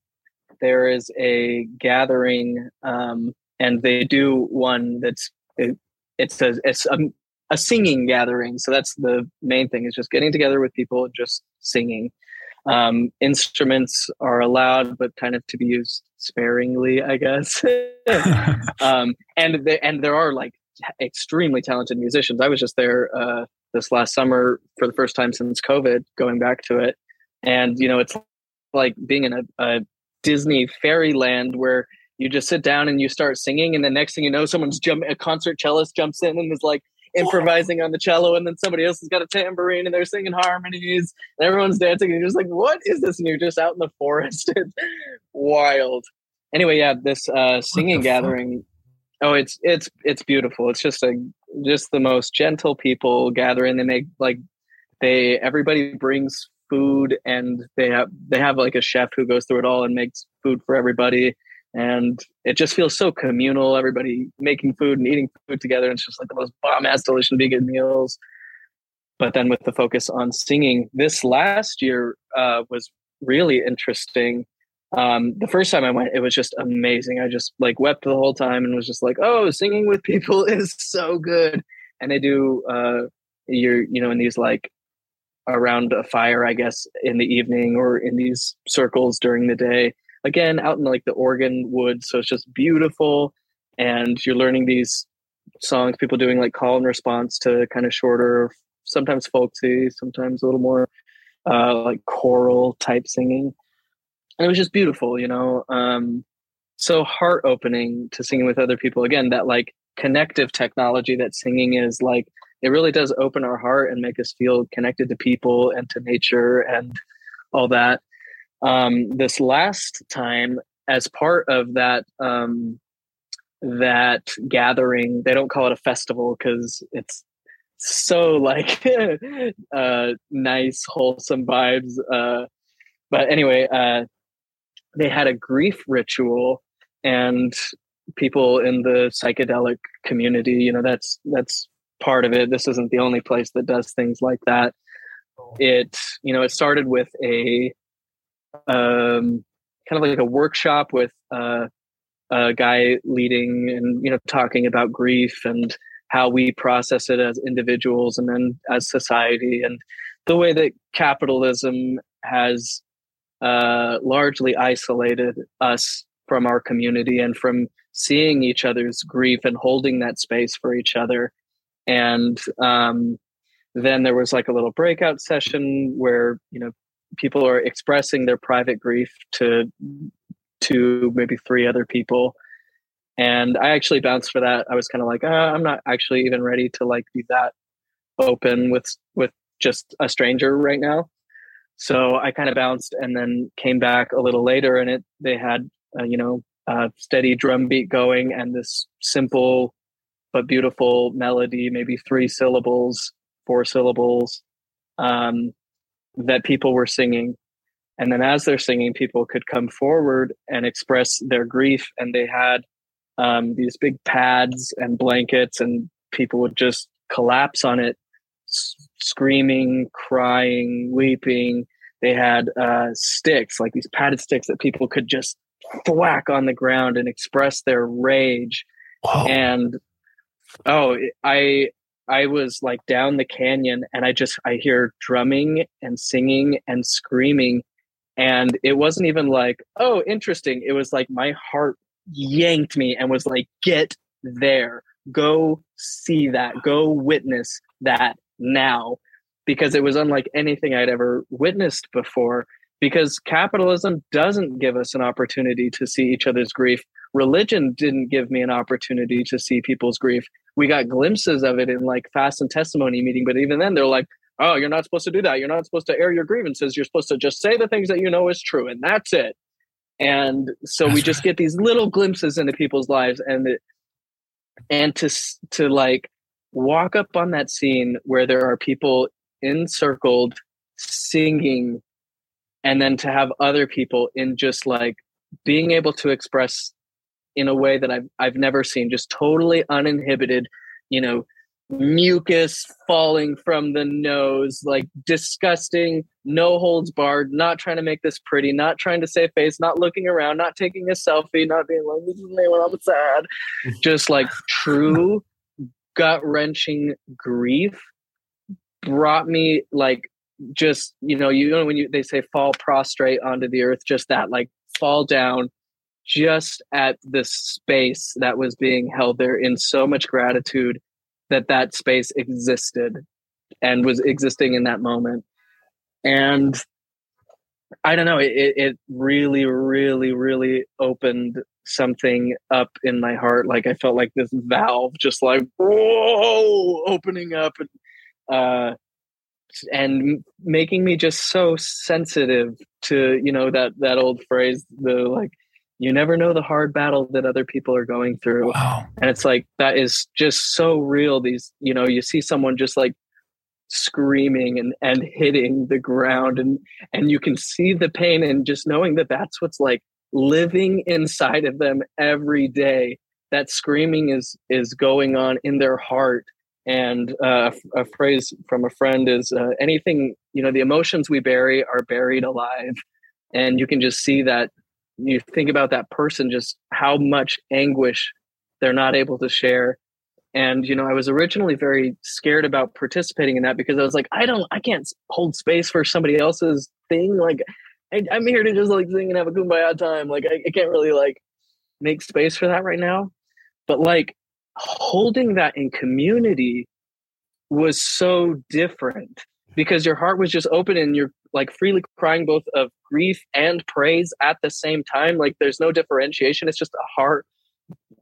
S5: there is a gathering um, and they do one that's it, it's a it's a, a singing gathering. So that's the main thing is just getting together with people just singing. Um, instruments are allowed, but kind of to be used sparingly, I guess. [LAUGHS] um, and they, and there are like extremely talented musicians. I was just there uh, this last summer for the first time since COVID, going back to it, and you know it's like being in a, a Disney fairyland where you just sit down and you start singing and the next thing you know someone's jump a concert cellist jumps in and is like improvising on the cello and then somebody else has got a tambourine and they're singing harmonies and everyone's dancing and you're just like what is this? And you're just out in the forest. [LAUGHS] It's wild. Anyway yeah this uh singing gathering fuck? oh it's it's it's beautiful. It's just a just the most gentle people gathering. They make like they everybody brings food and they have they have like a chef who goes through it all and makes food for everybody and it just feels so communal. Everybody making food and eating food together. And it's just like the most bomb ass delicious vegan meals. But then with the focus on singing, this last year uh, was really interesting. Um, the first time I went, it was just amazing. I just like wept the whole time and was just like, "Oh, singing with people [LAUGHS] is so good." And they do, uh, you're you know in these like around a fire, I guess, in the evening or in these circles during the day again out in like the Oregon woods. So it's just beautiful. And you're learning these songs, people doing like call and response to kind of shorter, sometimes folksy, sometimes a little more uh, like choral type singing. And it was just beautiful, you know. Um, so heart opening to singing with other people. Again, that like connective technology that singing is like it really does open our heart and make us feel connected to people and to nature and all that um, this last time as part of that um, that gathering they don't call it a festival because it's so like [LAUGHS] uh, nice wholesome vibes uh, but anyway uh, they had a grief ritual and people in the psychedelic community you know that's that's part of it. This isn't the only place that does things like that. It you know it started with a um, kind of like a workshop with uh, a guy leading and you know talking about grief and how we process it as individuals and then as society and the way that capitalism has uh, largely isolated us from our community and from seeing each other's grief and holding that space for each other. And um, then there was like a little breakout session where you know people are expressing their private grief to to maybe three other people. And i actually bounced for that. I was kind of like uh, i'm not actually even ready to like be that open with with just a stranger right now. So i kind of bounced and then came back a little later and it they had uh, you know a steady drum beat going and this simple but beautiful melody maybe three syllables four syllables. Um, that people were singing. And then as they're singing, people could come forward and express their grief. And they had um, these big pads and blankets, and people would just collapse on it, s- screaming, crying, weeping. They had uh, sticks, like these padded sticks that people could just thwack on the ground and express their rage. Whoa. And oh, I I was like down the canyon and I just I hear drumming and singing and screaming and it wasn't even like oh interesting. It was like my heart yanked me and was like get there. Go see that. Go witness that now. Because it was unlike anything I'd ever witnessed before because capitalism doesn't give us an opportunity to see each other's grief religion didn't give me an opportunity to see people's grief. We got glimpses of it in like fast and testimony meeting but even then they're like oh you're not supposed to do that. You're not supposed to air your grievances. You're supposed to just say the things that you know is true and that's it. And so That's we just right. get these little glimpses into people's lives and it, and to to like walk up on that scene where there are people encircled singing and then to have other people in just like being able to express in a way that I've I've never seen just totally uninhibited you know mucus falling from the nose, like disgusting, no holds barred, not trying to make this pretty, not trying to save face, not looking around, not taking a selfie, not being like, this is me when I'm sad. [LAUGHS] Just like true gut wrenching grief brought me like just, you know, you know, when you they say fall prostrate onto the earth, just that like fall down just at the space that was being held there in so much gratitude that that space existed and was existing in that moment. And i don't know it, it really really really opened something up in my heart. Like i felt like this valve just like whoa opening up and uh and making me just so sensitive to you know that that old phrase the like you never know the hard battle that other people are going through. Wow. And it's like that is just so real. These, you know, you see someone just like screaming and and hitting the ground and and you can see the pain and just knowing that that's what's like living inside of them every day that screaming is is going on in their heart and uh, a phrase from a friend is uh, anything you know the emotions we bury are buried alive and you can just see that you think about that person just how much anguish they're not able to share. And you know i was originally very scared about participating in that because i was like i don't i can't hold space for somebody else's thing like I, am here to just like sing and have a kumbaya time like I, I can't really like make space for that right now. But like holding that in community was so different because your heart was just open and you're like freely crying both of grief and praise at the same time. Like there's no differentiation. It's just a heart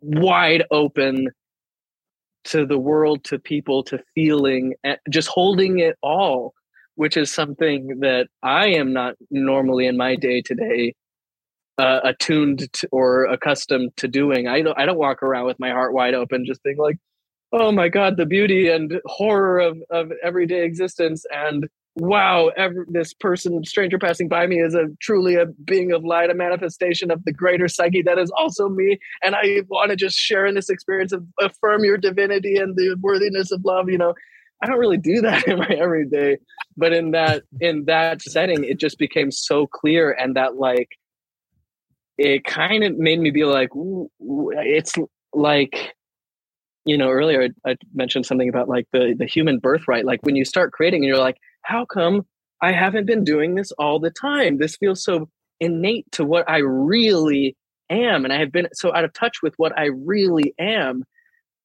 S5: wide open to the world, to people, to feeling, just holding it all, which is something that I am not normally in my day to day uh, attuned to, or accustomed to doing. I don't I don't walk around with my heart wide open, just being like, oh my god, the beauty and horror of of everyday existence, and wow, every, this person, stranger passing by me, is a truly a being of light, a manifestation of the greater psyche that is also me. And I want to just share in this experience of affirm your divinity and the worthiness of love. You know, I don't really do that [LAUGHS] in my everyday, but in that in that setting, it just became so clear, and that like it kind of made me be like, it's like you know earlier I, I, mentioned something about like the the human birthright like when you start creating and you're like how come I haven't been doing this all the time? This feels so innate to what I really am. And I have been so out of touch with what I really am.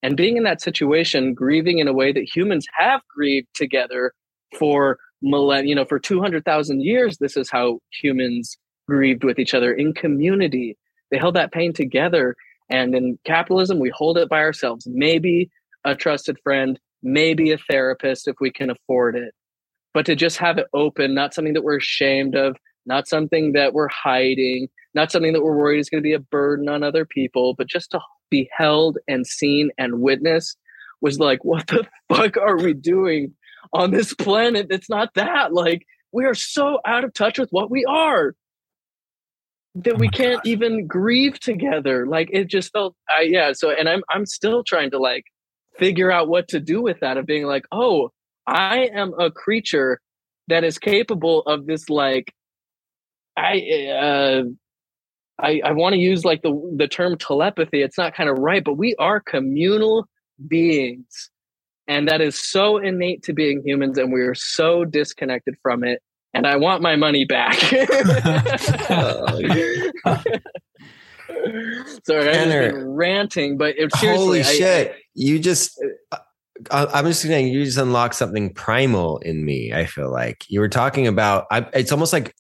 S5: And being in that situation, grieving in a way that humans have grieved together for millennia, you know, for 200,000 years, this is how humans grieved with each other in community. They held that pain together. And in capitalism, we hold it by ourselves. Maybe a trusted friend, maybe a therapist if we can afford it but to just have it open, not something that we're ashamed of, not something that we're hiding, not something that we're worried is going to be a burden on other people, but just to be held and seen and witnessed was like, what the [LAUGHS] fuck are we doing on this planet? It's not that. Like, we are so out of touch with what we are that oh we can't God. even grieve together. Like, it just felt, I, yeah. So, and I'm, I'm still trying to like figure out what to do with that of being like, oh, I am a creature that is capable of this like I uh I, I want to use like the the term telepathy. It's not kind of right, but we are communal beings. And that is so innate to being humans, and we are so disconnected from it. And I want my money back. [LAUGHS] [LAUGHS] Sorry, I'm ranting, but it,
S6: seriously, holy shit! I, you just uh, I'm just saying you just unlocked something primal in me. I feel like you were talking about. I, it's almost like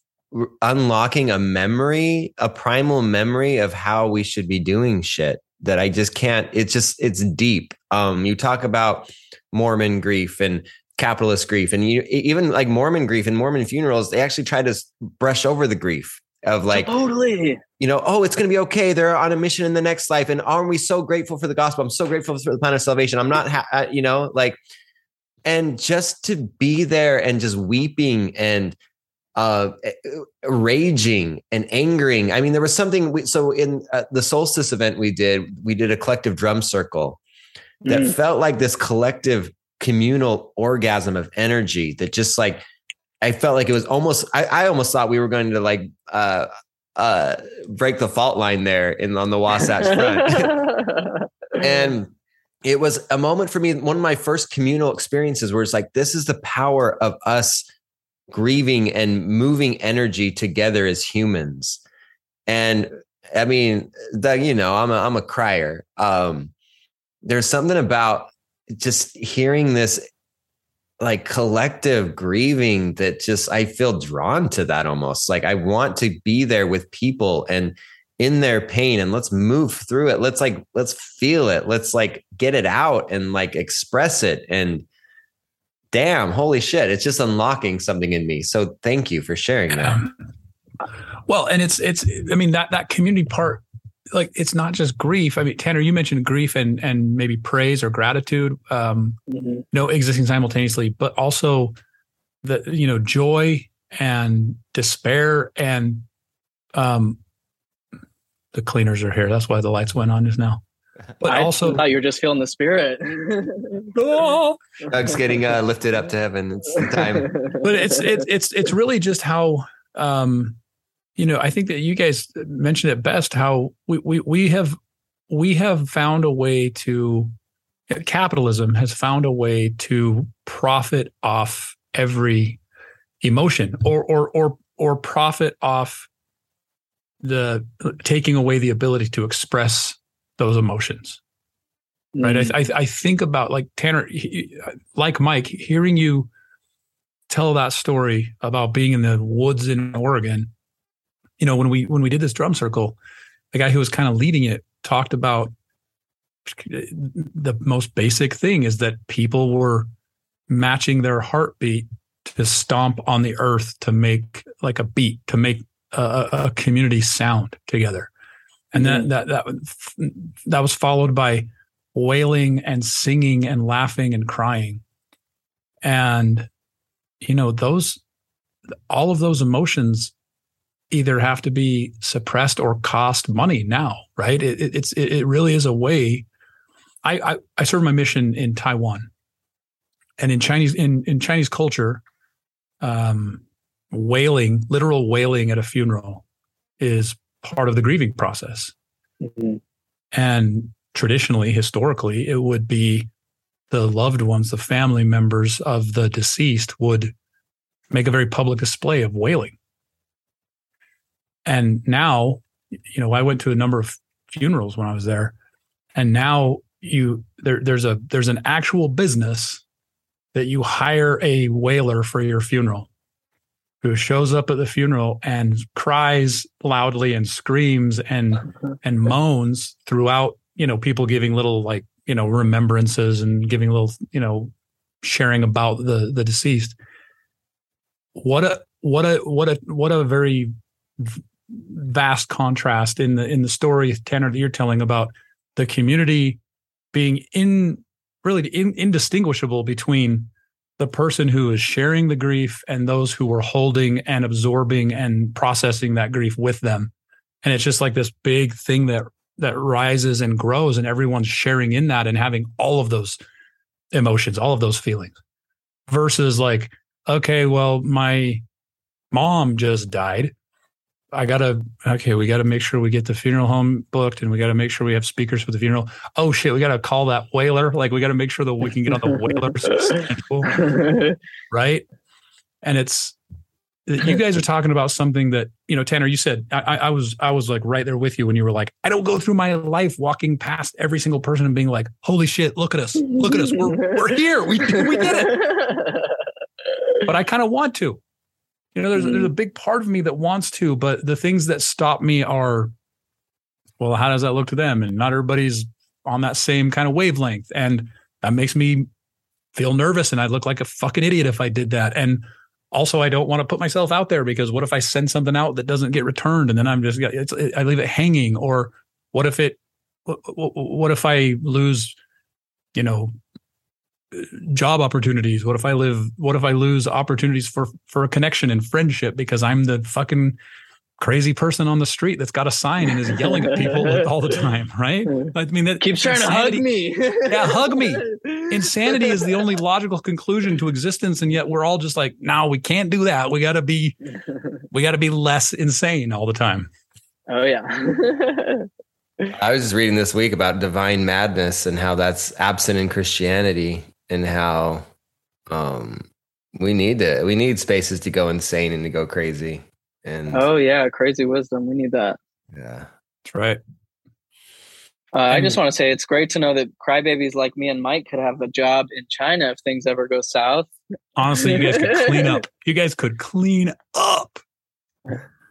S6: unlocking a memory, a primal memory of how we should be doing shit that I just can't. It's just it's deep. Um, you talk about Mormon grief and capitalist grief, and you even like Mormon grief and Mormon funerals. They actually try to brush over the grief
S3: of like
S5: totally.
S3: you know oh it's going to be okay they're on a mission in the next life and aren't we so grateful for the gospel? I'm so grateful for the plan of salvation. I'm not ha- uh, you know like and just to be there and just weeping and uh raging and angering. I mean there was something we, so in uh, the solstice event we did we did a collective drum circle that mm. felt like this collective communal orgasm of energy that just like I felt like it was almost I, I almost thought we were going to like uh uh break the fault line there in on the Wasatch front. [LAUGHS] and it was a moment for me, one of my first communal experiences where it's like, this is the power of us grieving and moving energy together as humans. And I mean, the, you know, I'm a I'm a crier. Um, there's something about just hearing this like collective grieving that just I feel drawn to that almost. Like I want to be there with people and in their pain and let's move through it. Let's like let's feel it. Let's like get it out and like express it and damn, holy shit, it's just unlocking something in me. So thank you for sharing that.
S2: Um, well, and it's it's I mean that that community part like it's not just grief. I mean, Tanner, you mentioned grief and and maybe praise or gratitude, um, mm-hmm. no existing simultaneously, but also the you know joy and despair and um, the cleaners are here. That's why the lights went on just now.
S5: But I also, thought you were just feeling the spirit. [LAUGHS]
S3: Doug's getting uh, lifted up to heaven. It's the time.
S2: But it's it's it's it's really just how um, you know, I think that you guys mentioned it best how we, we, we have we have found a way to capitalism has found a way to profit off every emotion or or or or profit off the taking away the ability to express those emotions right mm. I, I, I think about like tanner like mike hearing you tell that story about being in the woods in oregon you know when we when we did this drum circle the guy who was kind of leading it talked about the most basic thing is that people were matching their heartbeat to stomp on the earth to make like a beat to make a, a community sound together and then mm-hmm. that that that was followed by wailing and singing and laughing and crying and you know those all of those emotions either have to be suppressed or cost money now, right? It, it, it's it really is a way. I, I I served my mission in Taiwan, and in Chinese in in Chinese culture, um, wailing, literal wailing at a funeral, is part of the grieving process. Mm-hmm. And traditionally, historically, it would be the loved ones, the family members of the deceased would make a very public display of wailing and now, you know, I went to a number of funerals when I was there, and now you there there's a there's an actual business that you hire a wailer for your funeral who shows up at the funeral and cries loudly and screams and [LAUGHS] and moans throughout you know people giving little like you know remembrances and giving little you know sharing about the the deceased. What a what a what a what a very vast contrast in the in the story Tanner that you're telling about the community being in really in, indistinguishable between the person who is sharing the grief and those who were holding and absorbing and processing that grief with them. And it's just like this big thing that that rises and grows and everyone's sharing in that and having all of those emotions all of those feelings versus like okay well my mom just died I gotta okay, we gotta make sure we get the funeral home booked and we gotta make sure we have speakers for the funeral. Oh shit, we gotta call that wailer. Like we gotta make sure that we can get on the wailer [LAUGHS] right? And it's you guys are talking about something that you know tanner you said I, I, was i was like right there with you when you were like i don't go through my life walking past every single person and being like holy shit look at us look at us we're, we're here we, we did it [LAUGHS] but i kind of want to you know, there's mm-hmm. there's a mm-hmm. big part of me that wants to, but the things that stop me are, well, how does that look to them? And not everybody's on that same kind of wavelength, and that makes me feel nervous, and I'd look like a fucking idiot if I did that. And also I don't want to put myself out there because what if I send something out that doesn't get returned and then I'm just it's I leave it hanging or what if it what if I lose you know job opportunities what if I live what if I lose opportunities for for a connection and friendship because I'm the fucking crazy person on the street that's got a sign and is yelling at people [LAUGHS] all the time, right? Hmm.
S5: I mean, that keeps trying insanity, to hug me. [LAUGHS]
S2: yeah, hug me. [LAUGHS] Insanity is the only logical conclusion to existence, and yet we're all just like, no, we can't do that. We got to be, we got to be less insane all the time.
S5: Oh yeah.
S6: I was just reading this week about divine madness and how that's absent in Christianity, and how um, we need to we need spaces to go insane and to go crazy. And
S5: oh yeah, crazy wisdom. We need that.
S6: Yeah,
S2: that's right.
S5: Uh, I just want to say it's great to know that crybabies like me and Mike could have a job in China if things ever go south.
S2: Honestly, you guys could clean up. [LAUGHS] You guys could clean up.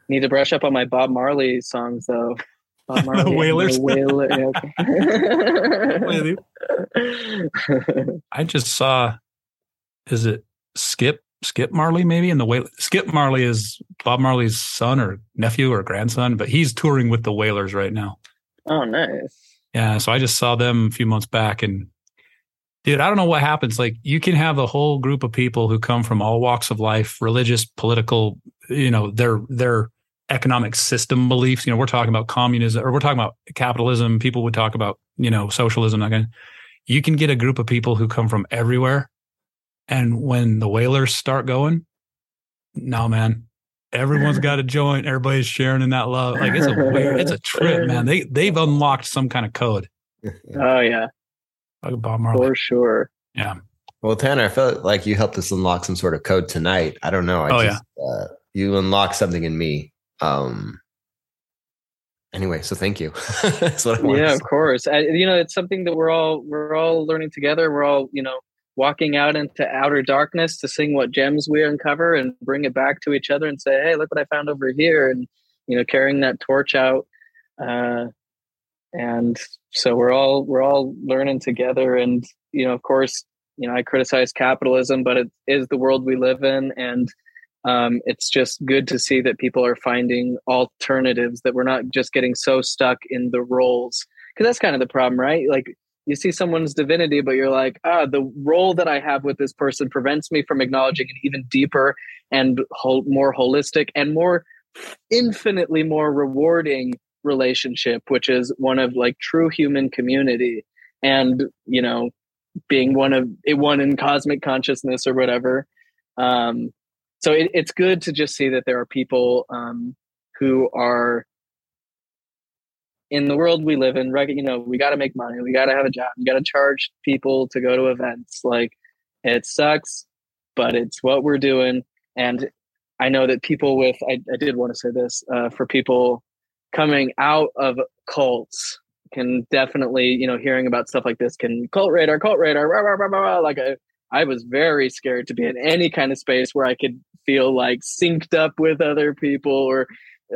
S5: Need to brush up on my Bob Marley songs though.
S2: Bob [LAUGHS] Marley. Wailer, [LAUGHS] yeah. [LAUGHS] I just saw. Is it Skip Skip Marley, maybe in the way Skip Marley is Bob Marley's son or nephew or grandson, but he's touring with the Wailers right now.
S5: Oh, nice.
S2: Yeah, so I just saw them a few months back, and dude, I don't know what happens. Like, you can have a whole group of people who come from all walks of life, religious, political, you know, their their economic system beliefs. You know, we're talking about communism, or we're talking about capitalism. People would talk about you know socialism. Again, you can get a group of people who come from everywhere and when the Wailers start going, no, man, everyone's [LAUGHS] got a joint. Everybody's sharing in that love. Like it's a weird, it's a trip, [LAUGHS] man. They they've unlocked some kind of code. [LAUGHS]
S5: Oh yeah,
S2: like Bob Marley
S5: for sure.
S2: Yeah.
S6: Well, Tanner, I felt like you helped us unlock some sort of code tonight. I don't know. I
S2: oh
S6: just, yeah. Uh, you unlocked something in me. Um. Anyway, so thank you. [LAUGHS]
S5: That's what I yeah, of course. I, you know, it's something that we're all we're all learning together. We're all you know walking out into outer darkness to sing what gems we uncover and bring it back to each other and say, "Hey, look what I found over here," and you know, carrying that torch out. Uh, and so we're all we're all learning together, and you know, of course, you know, I criticize capitalism, but it is the world we live in, and um, it's just good to see that people are finding alternatives that we're not just getting so stuck in the roles because that's kind of the problem right like you see someone's divinity, but you're like, ah, the role that I have with this person prevents me from acknowledging an even deeper and more holistic and more infinitely more rewarding relationship, which is one of like true human community and, you know, being one of one in cosmic consciousness or whatever. Um, so it, it's good to just see that there are people um, who are in the world we live in, you know, we got to make money. We got to have a job. You got to charge people to go to events. Like it sucks, but it's what we're doing. And I know that people with, I, I did want to say this uh, for people coming out of cults can definitely, you know, hearing about stuff like this can cult radar, cult radar, rah, rah, rah, like I, I was very scared to be in any kind of space where I could feel like synced up with other people or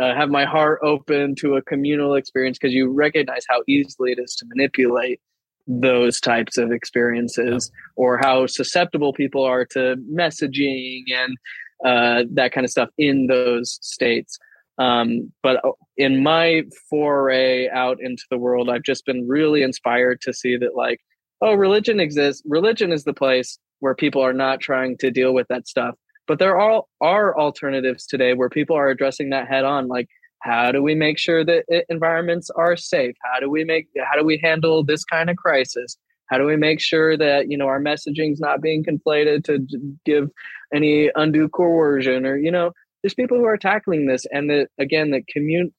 S5: uh, have my heart open to a communal experience because you recognize how easily it is to manipulate those types of experiences or how susceptible people are to messaging and uh, that kind of stuff in those states. Um, but uh, in my foray out into the world, I've just been really inspired to see that, like, oh, religion exists. Religion is the place where people are not trying to deal with that stuff. But there are are alternatives today where people are addressing that head on. Like, how do we make sure that environments are safe? How do we make how do we handle this kind of crisis? How do we make sure that you know our messaging is not being conflated to give any undue coercion or you know there's people who are tackling this and that again that commun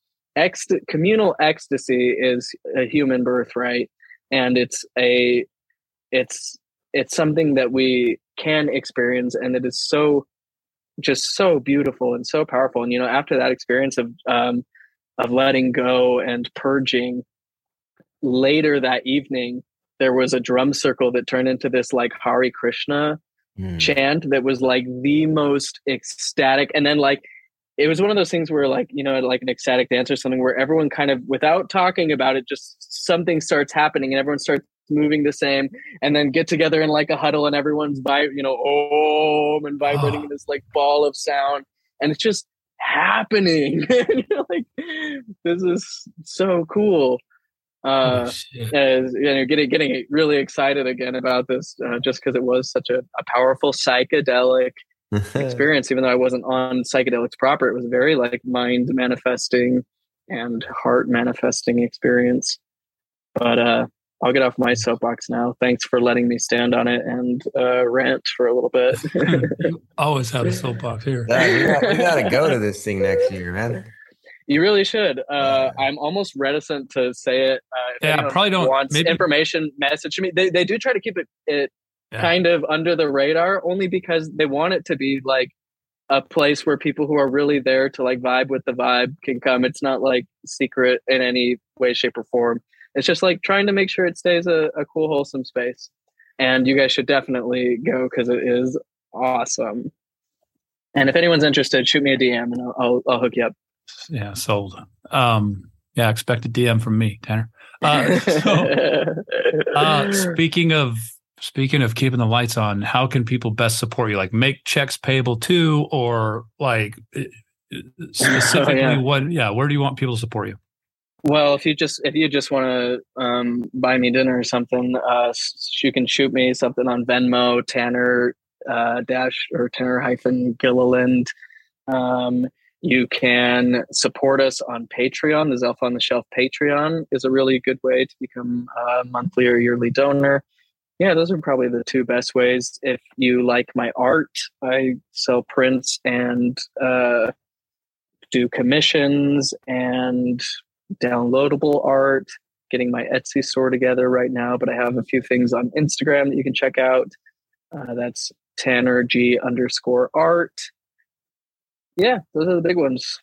S5: communal ecstasy is a human birthright and it's a it's it's something that we can experience and it is so just so beautiful and so powerful. And you know, after that experience of um, of letting go and purging, later that evening there was a drum circle that turned into this like Hare Krishna mm. chant that was like the most ecstatic. And then like it was one of those things where like you know like an ecstatic dance or something where everyone kind of without talking about it just something starts happening and everyone starts moving the same, and then get together in like a huddle and everyone's by you know oh and vibrating oh. in this like ball of sound, and it's just happening. [LAUGHS] like this is so cool. Uh, oh, as you know, getting getting really excited again about this, uh, just because it was such a, a powerful psychedelic [LAUGHS] experience. Even though I wasn't on psychedelics proper, it was very like mind manifesting and heart manifesting experience. But uh, I'll get off my soapbox now. Thanks for letting me stand on it and uh, rant for a little bit. [LAUGHS] [LAUGHS]
S2: always have a soapbox here.
S6: Yeah, we got to go to this thing next year, man.
S5: You really should. Uh, I'm almost reticent to say it. Uh,
S2: yeah, probably don't.
S5: Wants maybe. information, message me. They they do try to keep it it yeah. kind of under the radar, only because they want it to be like a place where people who are really there to like vibe with the vibe can come. It's not like secret in any way, shape, or form. It's just like trying to make sure it stays a, a cool, wholesome space. And you guys should definitely go because it is awesome. And if anyone's interested, shoot me a DM and I'll, I'll, I'll hook you up.
S2: Yeah, sold. Um, yeah, expect a DM from me, Tanner. Uh, [LAUGHS] so, uh, speaking of speaking of keeping the lights on, how can people best support you? Like make checks payable to, or like specifically [LAUGHS] oh, yeah. what? Yeah, where do you want people to support you?
S5: Well, if you just if you just want to um, buy me dinner or something, uh, you can shoot me something on Venmo, Tanner uh, dash or Tanner hyphen Gilliland. Um, you can support us on Patreon. The Zelph on the Shelf Patreon is a really good way to become a monthly or yearly donor. Yeah, those are probably the two best ways. If you like my art, I sell prints and uh, do commissions and downloadable art, getting my Etsy store together right now, but I have a few things on Instagram that you can check out. Uh, that's Tanner G underscore art. Yeah, those are the big ones.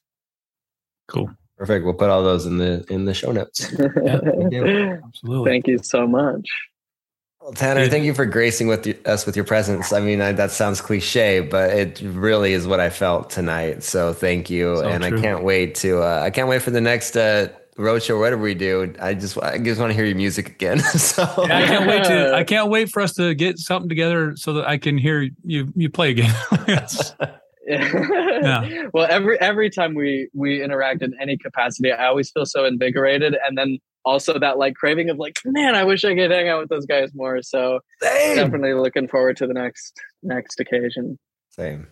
S2: Cool.
S6: Perfect. We'll put all those in the in the show notes. [LAUGHS]
S5: yeah, absolutely. [LAUGHS] Thank you so much.
S6: Well, Tanner, thank you for gracing with us with your presence. I mean, I, that sounds cliche, but it really is what I felt tonight. So thank you, so and true. I can't wait to. Uh, I can't wait for the next uh, roadshow, whatever we do. I just, I just want to hear your music again. [LAUGHS] so
S2: yeah, I can't wait to. [LAUGHS] I can't wait for us to get something together so that I can hear you. You play again. [LAUGHS]
S5: yeah. Well, every every time we we interact in any capacity, I always feel so invigorated, and then also that like craving of like, man, I wish I could hang out with those guys more. So Same. definitely looking forward to the next next occasion.
S6: Same.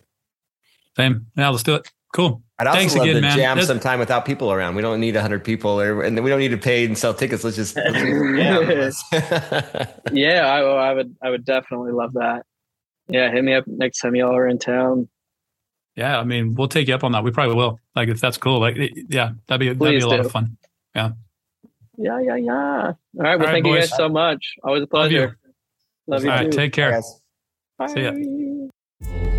S2: Same. Yeah, let's do it. Cool.
S6: I'd also Thanks love again, to man. jam That's... some time without people around. We don't need hundred people, or, and we don't need to pay and sell tickets. Let's just, let's
S5: just [LAUGHS] yeah. yeah, I, I would, I would definitely love that. Yeah, hit me up next time y'all are in town.
S2: Yeah, I mean, we'll take you up on that. We probably will. Like, if that's cool. Like, yeah, that'd be that'd be a lot of fun. Yeah.
S5: Yeah, yeah, yeah. All right. Well, All right, thank boys. you guys so much. Always a pleasure.
S2: Love you. Love you. All right. Take care.
S5: Bye. See ya.